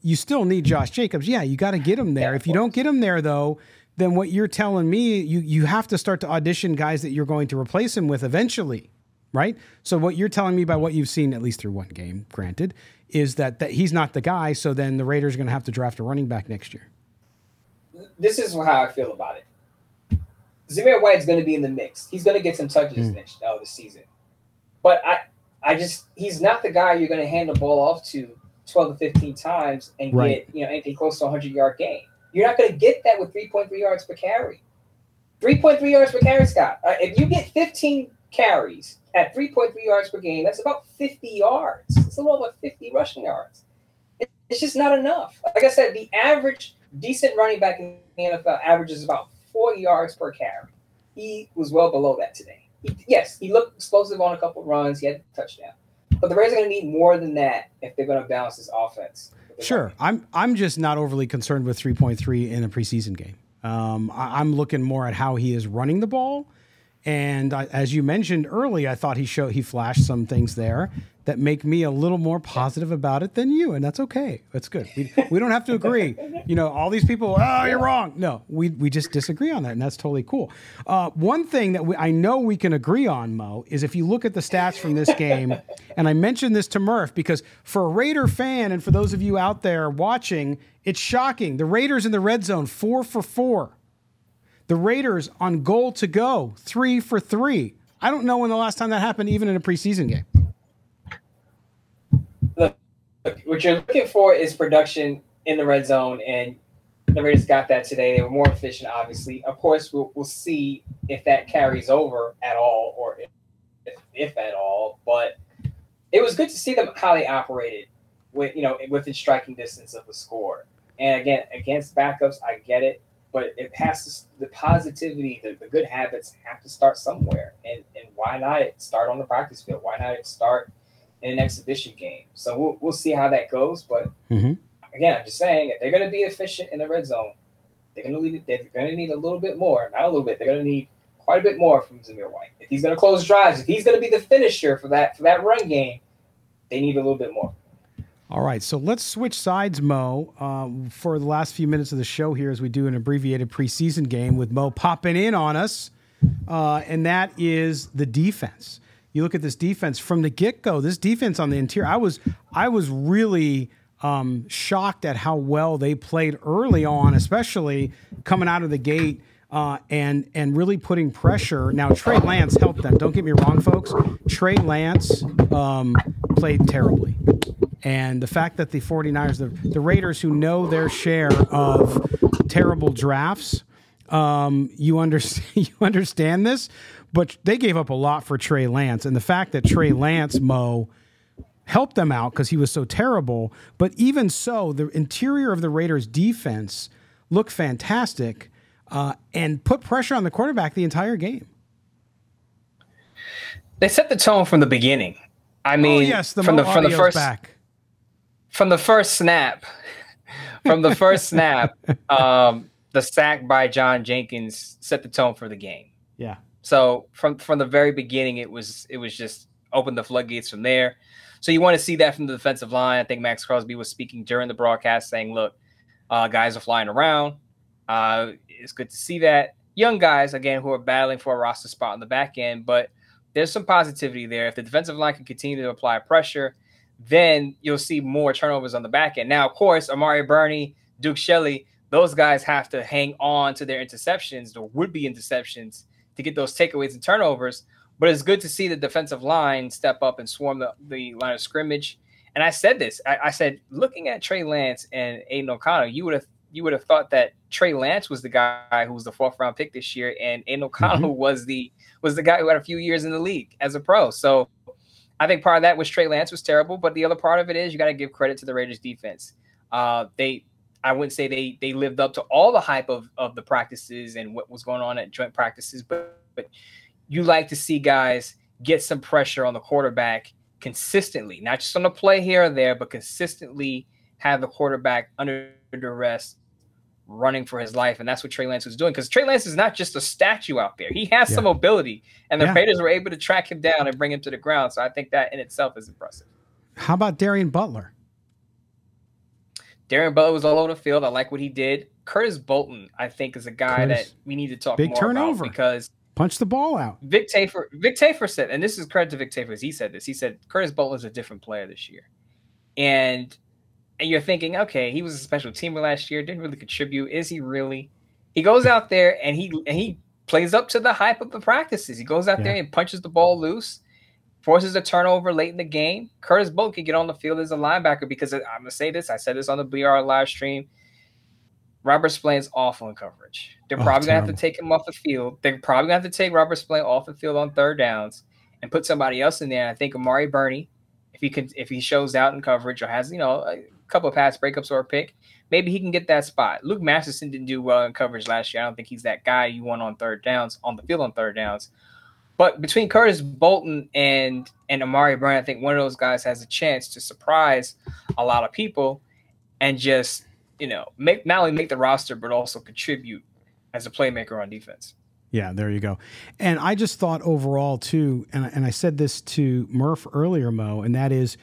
you still need Josh Jacobs. Yeah, you got to get him there. if you don't get him there though, then what you're telling me, you you have to start to audition guys that you're going to replace him with eventually, right? So what you're telling me by what you've seen, at least through one game, granted, is that that he's not the guy. So then the Raiders are going to have to draft a running back next year. This is how I feel about it. Zamir White's going to be in the mix. He's going to get some touches mm. next uh, this season, but I I just he's not the guy you're going to hand the ball off to 12 to 15 times and right. get you know anything close to a 100 yard game. You're not going to get that with 3.3 yards per carry. 3.3 yards per carry, Scott. Uh, if you get 15 carries at 3.3 yards per game, that's about 50 yards. It's a little over 50 rushing yards. It's just not enough. Like I said, the average decent running back in the NFL averages about four yards per carry. He was well below that today. Yes, he looked explosive on a couple runs. He had a touchdown. But the Raiders are going to need more than that if they're going to balance this offense. Sure, I'm I'm just not overly concerned with 3.3 in a preseason game. Um, I, am looking more at how he is running the ball, and I, as you mentioned early, I thought he showed he flashed some things there that make me a little more positive about it than you, and that's okay. That's good. We, we don't have to agree. You know, all these people, oh, you're wrong. No, we we just disagree on that, and that's totally cool. Uh, one thing that we, I know we can agree on, Mo, is if you look at the stats from this game, and I mentioned this to Murf because for a Raider fan and for those of you out there watching, it's shocking. The Raiders in the red zone, four for four. The Raiders on goal to go, three for three. I don't know when the last time that happened, even in a preseason game what you're looking for is production in the red zone, and the Raiders got that today. They were more efficient, obviously. Of course, we'll, we'll see if that carries over at all, or if, if at all. But it was good to see them how they operated with you know within striking distance of the score. And again, against backups, I get it, but it has to the positivity, the, the good habits have to start somewhere. And and why not start on the practice field? Why not start in an exhibition game. So we'll, we'll see how that goes. But mm-hmm. again, I'm just saying if they're going to be efficient in the red zone, they're going to need they're going to need a little bit more, not a little bit. They're going to need quite a bit more from Zamir White. If he's going to close drives, if he's going to be the finisher for that for that run game, they need a little bit more. All right, so let's switch sides, Mo, uh, for the last few minutes of the show here as we do an abbreviated preseason game with Mo popping in on us, uh, and that is the defense you look at this defense from the get go. This defense on the interior, I was I was really um, shocked at how well they played early on, especially coming out of the gate. Uh, and and really putting pressure. Now Trey Lance helped them. Don't get me wrong, folks. Trey Lance um, played terribly. And the fact that the 49ers, the, the Raiders, who know their share of terrible drafts, um, you <laughs> you understand this, but they gave up a lot for Trey Lance, and the fact that Trey Lance Mo helped them out because he was so terrible. But even so, the interior of the Raiders' defense looked fantastic uh, and put pressure on the quarterback the entire game. They set the tone from the beginning. I oh, mean, oh, yes, the from the from the first back. from the first snap, <laughs> from the first snap, <laughs> um, the sack by John Jenkins set the tone for the game. Yeah. So from from the very beginning, it was it was just open the floodgates from there. So you want to see that from the defensive line. I think Maxx Crosby was speaking during the broadcast, saying, "Look, uh, guys are flying around. Uh, it's good to see that young guys again who are battling for a roster spot on the back end, but." There's some positivity there. If the defensive line can continue to apply pressure, then you'll see more turnovers on the back end. Now, of course, Amari Burney, Duke Shelley, those guys have to hang on to their interceptions, or would be interceptions, to get those takeaways and turnovers. But it's good to see the defensive line step up and swarm the, the line of scrimmage. And I said this. I, I said, looking at Trey Lance and Aidan O'Connell, you would have you would have thought that Trey Lance was the guy who was the fourth round pick this year, and Aidan O'Connell mm-hmm. was the was the guy who had a few years in the league as a pro. So I think part of that was Trey Lance was terrible, but the other part of it is you got to give credit to the Raiders defense. Uh, they I wouldn't say they they lived up to all the hype of of the practices and what was going on at joint practices, but but you like to see guys get some pressure on the quarterback consistently, not just on a play here or there, but consistently have the quarterback under duress running for his life. And that's what Trey Lance was doing because Trey Lance is not just a statue out there. He has yeah. some mobility, and the yeah. Raiders were able to track him down and bring him to the ground. So I think that in itself is impressive. How about Darien Butler? Darien Butler was all over the field. I like what he did. Curtis Bolton, I think, is a guy Curtis, that we need to talk big more turnover about because punch the ball out. Vic Tafur, Vic Tafur said, and this is credit to Vic Tafur, as he said this. He said Curtis Bolton is a different player this year, and and you're thinking, okay, he was a special teamer last year, didn't really contribute. Is he really? He goes out there and he and he plays up to the hype of the practices. He goes out yeah. there and punches the ball loose, forces a turnover late in the game. Curtis Bolton can get on the field as a linebacker because I'm gonna say this. I said this on the BR live stream. Robert Spillane's awful in coverage. They're oh, probably gonna have to take him off the field. They're probably gonna have to take Robert Spillane off the field on third downs and put somebody else in there. I think Amari Burney, if he can, if he shows out in coverage or has you know a couple of pass breakups or a pick, maybe he can get that spot. Luke Masterson didn't do well in coverage last year. I don't think he's that guy you want on third downs on the field on third downs. But between Curtis Bolton and and Amari Burney, I think one of those guys has a chance to surprise a lot of people and just you know, make not only make the roster but also contribute as a playmaker on defense. Yeah, there you go. And I just thought overall too, and and I said this to Murf earlier, Mo, and that is,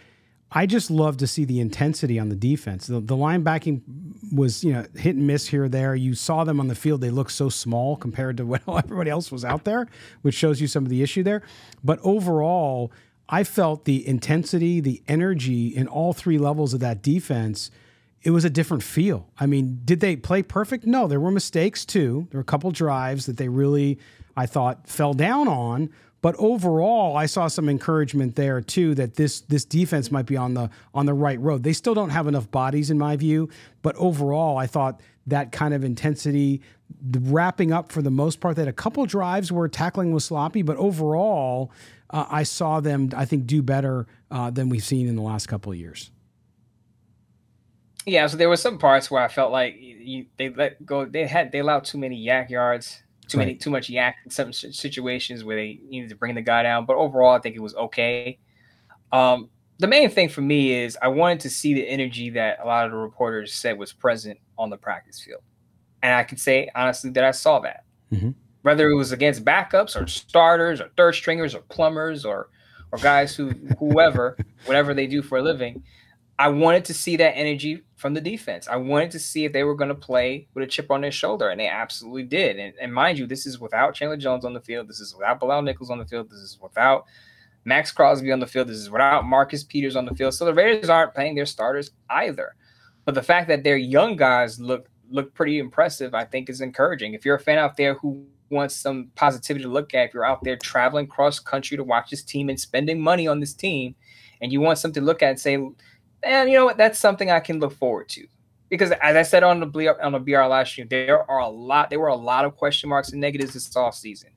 I just love to see the intensity on the defense. The, the linebacking was you know hit and miss here there. You saw them on the field; they looked so small compared to <laughs> what everybody else was out there, which shows you some of the issue there. But overall, I felt the intensity, the energy in all three levels of that defense it was a different feel. I mean, did they play perfect? No, there were mistakes too. There were a couple drives that they really, I thought, fell down on. But overall, I saw some encouragement there too that this this defense might be on the on the right road. They still don't have enough bodies in my view, but overall, I thought that kind of intensity, wrapping up for the most part. They had a couple drives where tackling was sloppy, but overall, uh, I saw them. I think do better uh, than we've seen in the last couple of years. Yeah, so there were some parts where I felt like you, they let go. They had they allowed too many YAC yards, too right. many too much YAC in some situations where they needed to bring the guy down. But overall, I think it was okay. Um, the main thing for me is I wanted to see the energy that a lot of the reporters said was present on the practice field, and I can say honestly that I saw that. Mm-hmm. Whether it was against backups or starters or third stringers or plumbers or or guys who whoever <laughs> whatever they do for a living I wanted to see that energy from the defense. I wanted to see if they were going to play with a chip on their shoulder, and they absolutely did. And, and, mind you, this is without Chandler Jones on the field. This is without Bilal Nichols on the field. This is without Maxx Crosby on the field. This is without Marcus Peters on the field. So the Raiders aren't playing their starters either. But the fact that their young guys look look pretty impressive, I think, is encouraging. If you're a fan out there who wants some positivity to look at, if you're out there traveling cross country to watch this team and spending money on this team, and you want something to look at and say, and you know what? That's something I can look forward to. Because as I said on the BR, on the BR last year, there are a lot, there were a lot of question marks and negatives this offseason.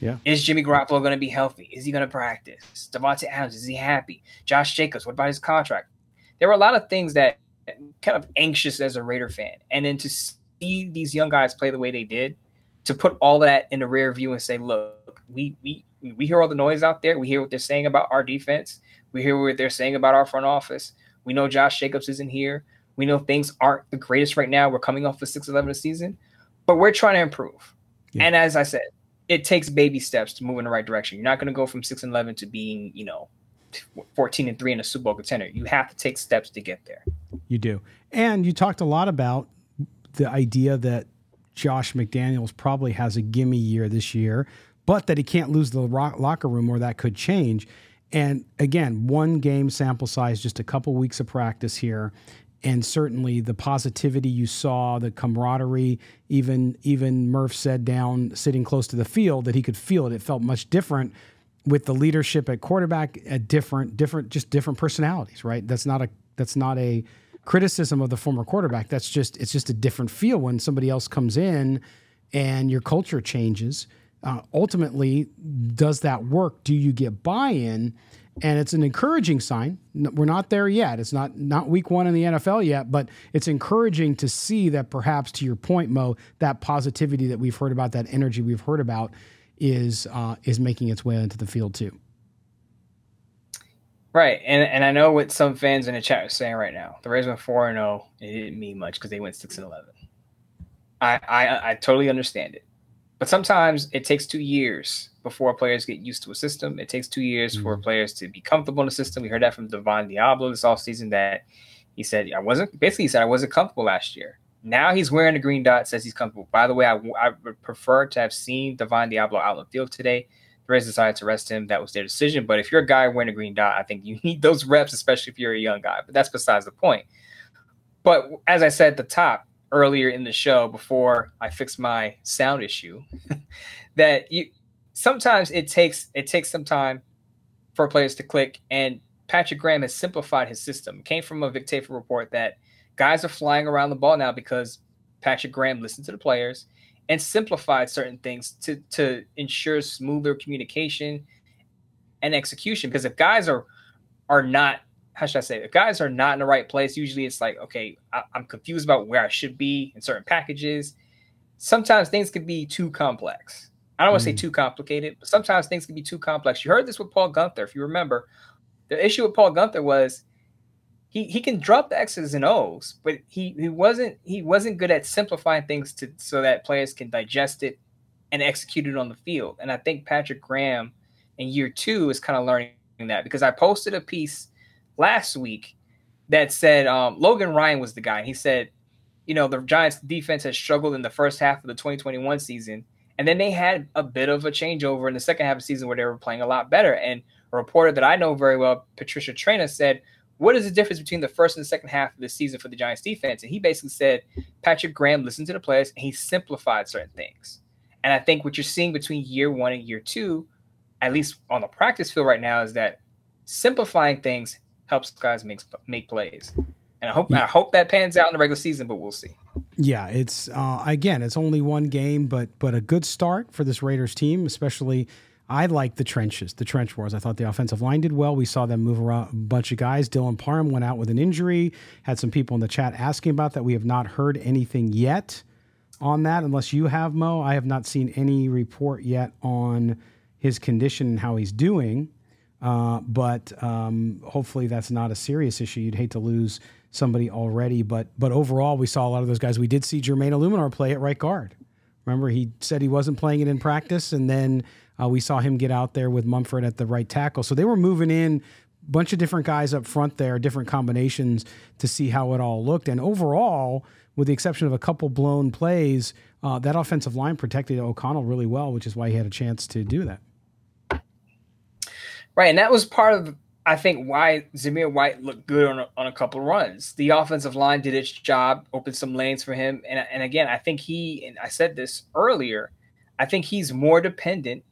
Yeah. Is Jimmy Garoppolo going to be healthy? Is he going to practice? Davante Adams, is he happy? Josh Jacobs, what about his contract? There were a lot of things that kind of anxious as a Raider fan. And then to see these young guys play the way they did, to put all that in the rear view and say, look, we we we hear all the noise out there. We hear what they're saying about our defense. We hear what they're saying about our front office. We know Josh Jacobs isn't here. We know things aren't the greatest right now. We're coming off the 6 11 season, but we're trying to improve. Yeah. And as I said, it takes baby steps to move in the right direction. You're not going to go from 6 and 11 to being, you know, 14 and 3 in a Super Bowl contender. You have to take steps to get there. You do. And you talked a lot about the idea that Josh McDaniels probably has a gimme year this year, but that he can't lose the locker room or that could change. And again, one game sample size, just a couple weeks of practice here. And certainly the positivity you saw, the camaraderie, even even Murf said down sitting close to the field that he could feel it. It felt much different with the leadership at quarterback at different, different, just different personalities, right? That's not a that's not a criticism of the former quarterback. That's just it's just a different feel when somebody else comes in and your culture changes uh, ultimately, does that work? Do you get buy-in? And it's an encouraging sign. We're not there yet. It's not not week one in the NFL yet, but it's encouraging to see that perhaps, to your point, Mo, that positivity that we've heard about, that energy we've heard about, is uh, is making its way into the field too. Right, and and I know what some fans in the chat are saying right now. The Rays went four and zero. Oh, it didn't mean much because they went six and eleven. I, I I totally understand it, but sometimes it takes two years before players get used to a system. It takes two years mm-hmm. for players to be comfortable in the system. We heard that from Divine Deablo this offseason that he said I wasn't basically he said I wasn't comfortable last year. Now he's wearing the green dot, says he's comfortable. By the way, I, I would prefer to have seen Divine Deablo out on the field today. The Rays decided to rest him. That was their decision. But if you're a guy wearing a green dot, I think you <laughs> need those reps, especially if you're a young guy. But that's besides the point. But as I said at the top earlier in the show, before I fixed my sound issue, <laughs> that you sometimes it takes it takes some time for players to click. And Patrick Graham has simplified his system. Came from a Vic Tafur report that guys are flying around the ball now because Patrick Graham listened to the players and simplified certain things to to ensure smoother communication and execution. Because if guys are are not how should I say if guys are not in the right place, usually it's like okay, I, I'm confused about where I should be in certain packages. Sometimes things can be too complex. I don't want to mm. say too complicated, but sometimes things can be too complex. You heard this with Paul Guenther, if you remember. The issue with Paul Guenther was he he can drop the X's and O's, but he he wasn't he wasn't good at simplifying things to so that players can digest it and execute it on the field. And I think Patrick Graham in year two is kind of learning that because I posted a piece last week that said um, Logan Ryan was the guy. He said, you know, the Giants defense has struggled in the first half of the 2021 season. And then they had a bit of a changeover in the second half of the season where they were playing a lot better. And a reporter that I know very well, Patricia Traina, said, what is the difference between the first and the second half of the season for the Giants defense? And he basically said Patrick Graham listened to the players and he simplified certain things. And I think what you're seeing between year one and year two, at least on the practice field right now, is that simplifying things helps guys make make plays. And I hope yeah. I hope that pans out in the regular season, but we'll see. Yeah, it's uh, again, it's only one game, but but a good start for this Raiders team, especially I like the trenches, the trench wars. I thought the offensive line did well. We saw them move around a bunch of guys. Dylan Parham went out with an injury. Had some people in the chat asking about that. We have not heard anything yet on that, unless you have, Mo. I have not seen any report yet on his condition and how he's doing. Uh, but um, hopefully that's not a serious issue. You'd hate to lose somebody already, but but overall we saw a lot of those guys. We did see Jermaine Eluemunor play at right guard. Remember, he said he wasn't playing it in practice, and then uh, we saw him get out there with Munford at the right tackle. So they were moving in a bunch of different guys up front there, different combinations to see how it all looked. And overall, with the exception of a couple blown plays, uh, that offensive line protected O'Connell really well, which is why he had a chance to do that. Right, and that was part of I think why Zamir White looked good on a, on a couple runs. The offensive line did its job, opened some lanes for him, and and again, I think he and I said this earlier. I think he's more dependent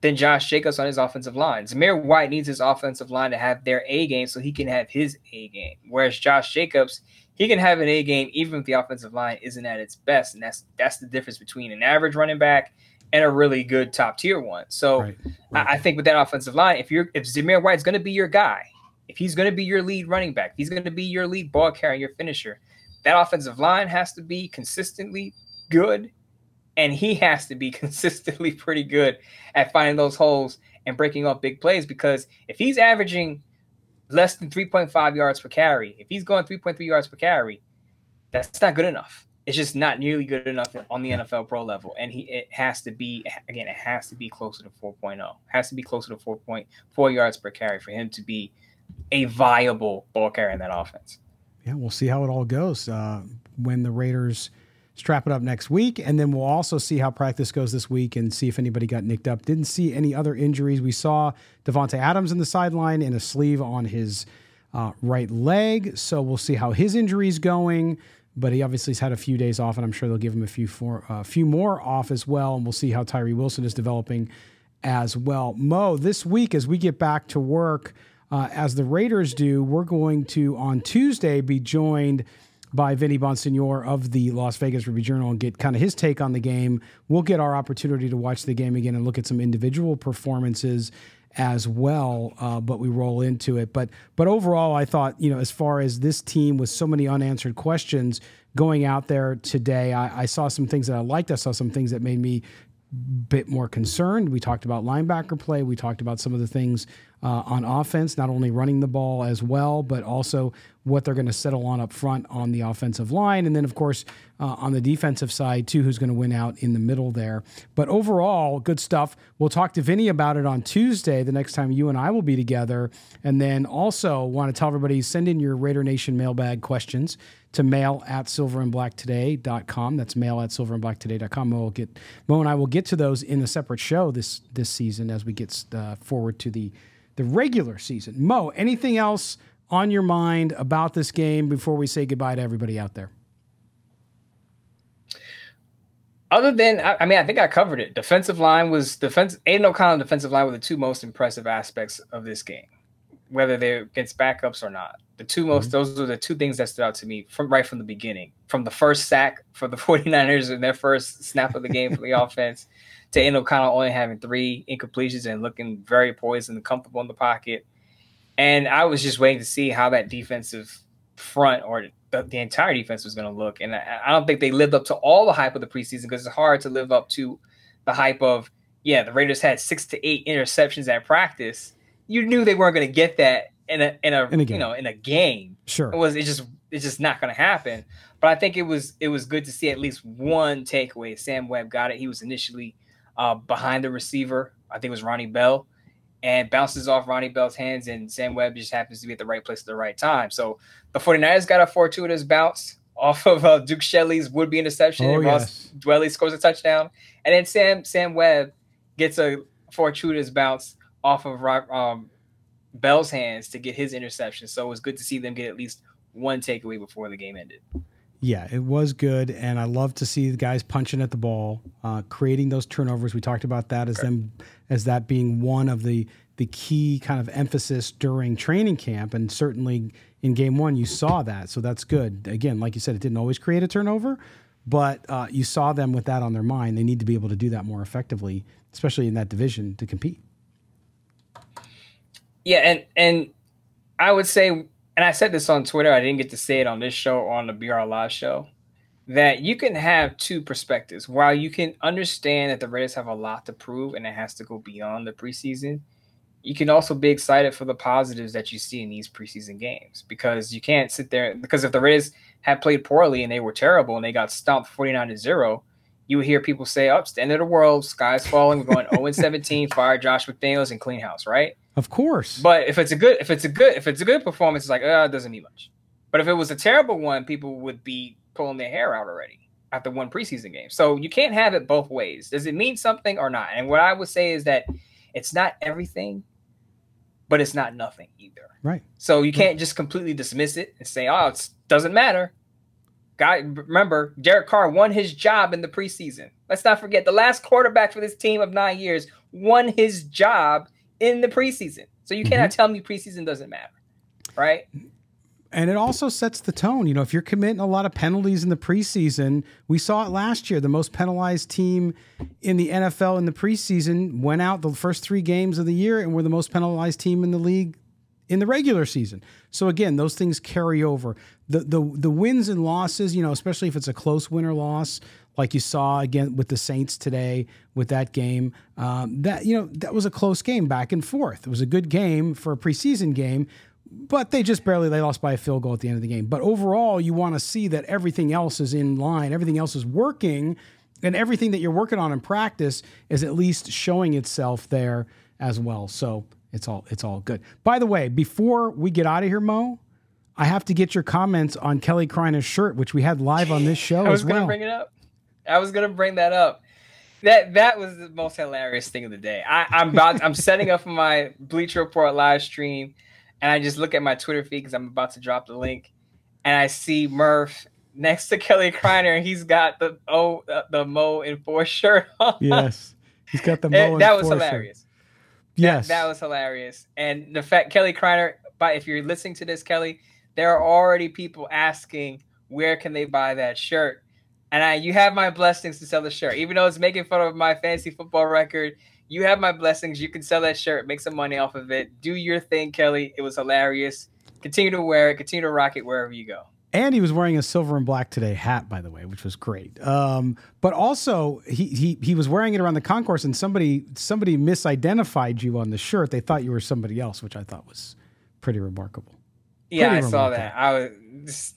than Josh Jacobs on his offensive line. Zamir White needs his offensive line to have their A game so he can have his A game. Whereas Josh Jacobs, he can have an A game even if the offensive line isn't at its best, and that's that's the difference between an average running back and a really good top tier one. So right, right. I, I, think with that offensive line, if you're if Zamir White's going to be your guy, if he's going to be your lead running back, if he's going to be your lead ball carrier, your finisher, that offensive line has to be consistently good and he has to be <laughs> consistently pretty good at finding those holes and breaking up big plays because if he's averaging less than 3.5 yards per carry, if he's going 3.3 yards per carry, that's not good enough. It's just not nearly good enough on the NFL pro level. And he it has to be again, it has to be closer to 4.0. It has to be closer to 4.4 yards per carry for him to be a viable ball carrier in that offense. Yeah, we'll see how it all goes uh, when the Raiders – strap it up next week. And then we'll also see how practice goes this week and see if anybody got nicked up. Didn't see any other injuries. We saw Davante Adams in the sideline in a sleeve on his uh, right leg. So we'll see how his injury is going. But he obviously has had a few days off, and I'm sure they'll give him a few, for, uh, few more off as well. And we'll see how Tyree Wilson is developing as well. Mo, this week as we get back to work, uh, as the Raiders do, we're going to on Tuesday be joined – by Vinny Bonsignore of the Las Vegas Review Journal and get kind of his take on the game. We'll get our opportunity to watch the game again and look at some individual performances as well. Uh, but we roll into it. But but overall, I thought you know as far as this team with so many unanswered questions going out there today, I, I saw some things that I liked. I saw some things that made me bit more concerned. We talked about linebacker play. We talked about some of the things uh, on offense, not only running the ball as well, but also what they're going to settle on up front on the offensive line. And then, of course, uh, on the defensive side, too, who's going to win out in the middle there. But overall, good stuff. We'll talk to Vinny about it on Tuesday, the next time you and I will be together. And then also want to tell everybody send in your Raider Nation mailbag questions to mail at silverandblacktoday.com. That's mail at silverandblacktoday.com. We'll get, Mo and I will get to those in a separate show this, this season as we get uh, forward to the, the regular season. Mo, anything else on your mind about this game before we say goodbye to everybody out there? Other than, I, mean, I think I covered it. Defensive line was defense. Aidan O'Connell defensive line were the two most impressive aspects of this game, whether they're against backups or not. The two most, mm-hmm. those are the two things that stood out to me from right from the beginning. From the first sack for the <laughs> 49ers in their first snap of the game for the <laughs> offense to end up kind of only having three incompletions and looking very poised and comfortable in the pocket. And I was just waiting to see how that defensive front or the, the entire defense was going to look. And I, I, don't think they lived up to all the hype of the preseason because it's hard to live up to the hype of, yeah, the Raiders had six to eight interceptions at practice. You knew they weren't going to get that in a in a, in a you know in a game. Sure, it was it just it's just not going to happen. But I think it was it was good to see at least one takeaway. Sam Webb got it. He was initially uh, behind the receiver. I think it was Ronnie Bell and bounces off Ronnie Bell's hands, and Sam Webb just happens to be at the right place at the right time. So the 49ers got a fortuitous bounce off of uh, Duke Shelley's would be interception, oh, and Ross yes. Dwelley scores a touchdown, and then Sam Sam Webb gets a fortuitous bounce off of um, Bell's hands to get his interception. So it was good to see them get at least one takeaway before the game ended. Yeah, it was good, and I love to see the guys punching at the ball, uh, creating those turnovers. We talked about that as them as that being one of the the key kind of emphasis during training camp, and certainly in game one you saw that. So that's good. Again, like you said, it didn't always create a turnover, but uh, you saw them with that on their mind. They need to be able to do that more effectively, especially in that division to compete. Yeah, and and I would say and I said this on Twitter. I didn't get to say it on this show or on the BR Live show. That you can have two perspectives. While you can understand that the Raiders have a lot to prove and it has to go beyond the preseason, you can also be excited for the positives that you see in these preseason games because you can't sit there because if the Raiders had played poorly and they were terrible and they got stomped 49 to 0, you would hear people say, "Up, oh, end of the world, sky's falling, we're going 0 17, fire Josh McDaniels and clean house," right? Of course. But if it's a good, if it's a good, if it's a good performance, it's like, oh, it doesn't mean much. But if it was a terrible one, people would be pulling their hair out already after one preseason game. So you can't have it both ways. Does it mean something or not? And what I would say is that it's not everything, but it's not nothing either. Right. So you can't just completely dismiss it and say, oh, it doesn't matter. Guy, remember, Derek Carr won his job in the preseason. Let's not forget the last quarterback for this team of nine years won his job in the preseason. So you cannot mm-hmm. tell me preseason doesn't matter, right? And it also sets the tone. You know, if you're committing a lot of penalties in the preseason, we saw it last year. The most penalized team in the NFL in the preseason went out the first three games of the year and were the most penalized team in the league in the regular season. So again, those things carry over. The the the wins and losses, you know, especially if it's a close win or loss, like you saw again with the Saints today with that game. Um, that you know that was a close game back and forth. It was a good game for a preseason game, but they just barely they lost by a field goal at the end of the game. But overall, you want to see that everything else is in line, everything else is working, and everything that you're working on in practice is at least showing itself there as well. So it's all it's all good. By the way, before we get out of here, Mo, I have to get your comments on Kelly Kreiner's shirt, which we had live on this show I was as well. Gonna bring it up. I was gonna bring that up. That that was the most hilarious thing of the day. I, I'm about I'm setting up <laughs> my Bleacher Report live stream, and I just look at my Twitter feed because I'm about to drop the link, and I see Murf next to Kelly Kreiner, and he's got the oh uh, the Mo in four shirt on. Yes, he's got the <laughs> Mo. That was hilarious. Shirt. Yes, that, that, was hilarious. And the fact Kelly Kreiner, but if you're listening to this, Kelly, there are already people asking where can they buy that shirt and I, you have my blessings to sell the shirt, even though it's making fun of my fantasy football record. You have my blessings. You can sell that shirt, make some money off of it. Do your thing, Kelly. It was hilarious. Continue to wear it. Continue to rock it wherever you go. And he was wearing a silver and black today hat, by the way, which was great. Um, but also, he, he he was wearing it around the concourse, and somebody somebody misidentified you on the shirt. They thought you were somebody else, which I thought was pretty remarkable. Yeah, pretty I saw that. I was. Just,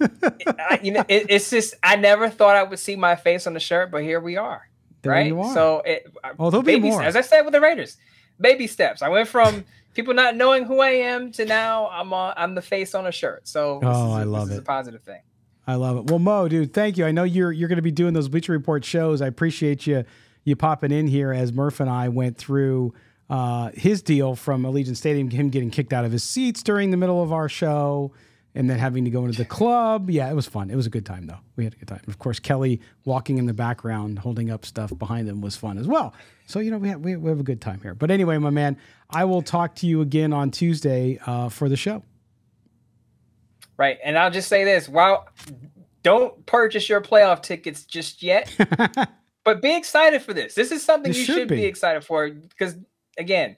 I, you know, it, it's just I never thought I would see my face on the shirt, but here we are. There right. So it. Oh, there'll be more. As I said with the Raiders, baby steps. I went from people not knowing who I am to now I'm on, I'm the face on a shirt. So oh, is, I love it. a positive thing. I love it. Well, Mo, dude, thank you. I know you're you're going to be doing those Bleacher Report shows. I appreciate you you popping in here as Murf and I went through uh, his deal from Allegiant Stadium, him getting kicked out of his seats during the middle of our show and then having to go into the club. Yeah, it was fun. It was a good time though. We had a good time. Of course, Kelly walking in the background, holding up stuff behind him was fun as well. So you know we have, we, we have a good time here. But anyway, my man, I will talk to you again on Tuesday uh, for the show. Right, and I'll just say this: while don't purchase your playoff tickets just yet, <laughs> but be excited for this. This is something this you should, should be. be excited for because again,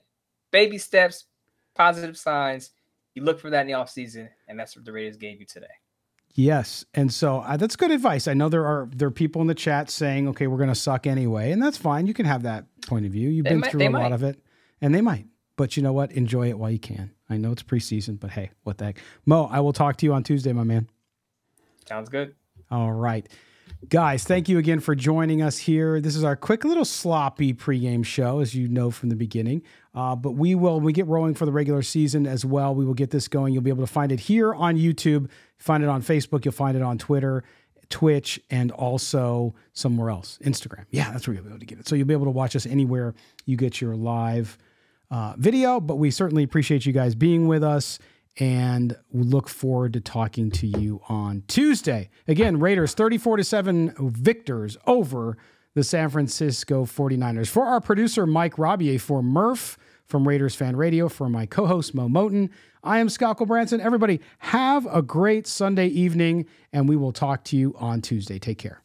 baby steps, positive signs you look for that in the offseason, and that's what the Raiders gave you today. Yes, and so uh, that's good advice. I know there are there are people in the chat saying, "Okay, we're going to suck anyway," and that's fine. You can have that point of view. You've they been might, through a might. lot of it, and they might. But you know what? Enjoy it while you can. I know it's preseason, but hey, what the heck, Moe? I will talk to you on Tuesday, my man. Sounds good. All right. Guys, thank you again for joining us here. This is our quick little sloppy pregame show, as you know from the beginning. Uh, but we will, we get rolling for the regular season as well, we will get this going. You'll be able to find it here on YouTube, find it on Facebook, you'll find it on Twitter, Twitch, and also somewhere else, Instagram. Yeah, that's where you'll be able to get it. So you'll be able to watch us anywhere you get your live uh, video. But we certainly appreciate you guys being with us and we look forward to talking to you on Tuesday. Again, Raiders 34 to 7 victors over the San Francisco 49ers. For our producer Mike Robier for Murf from Raiders Fan Radio, for my co-host Moe Moton, I am Scott Gulbransen. Everybody have a great Sunday evening and we will talk to you on Tuesday. Take care.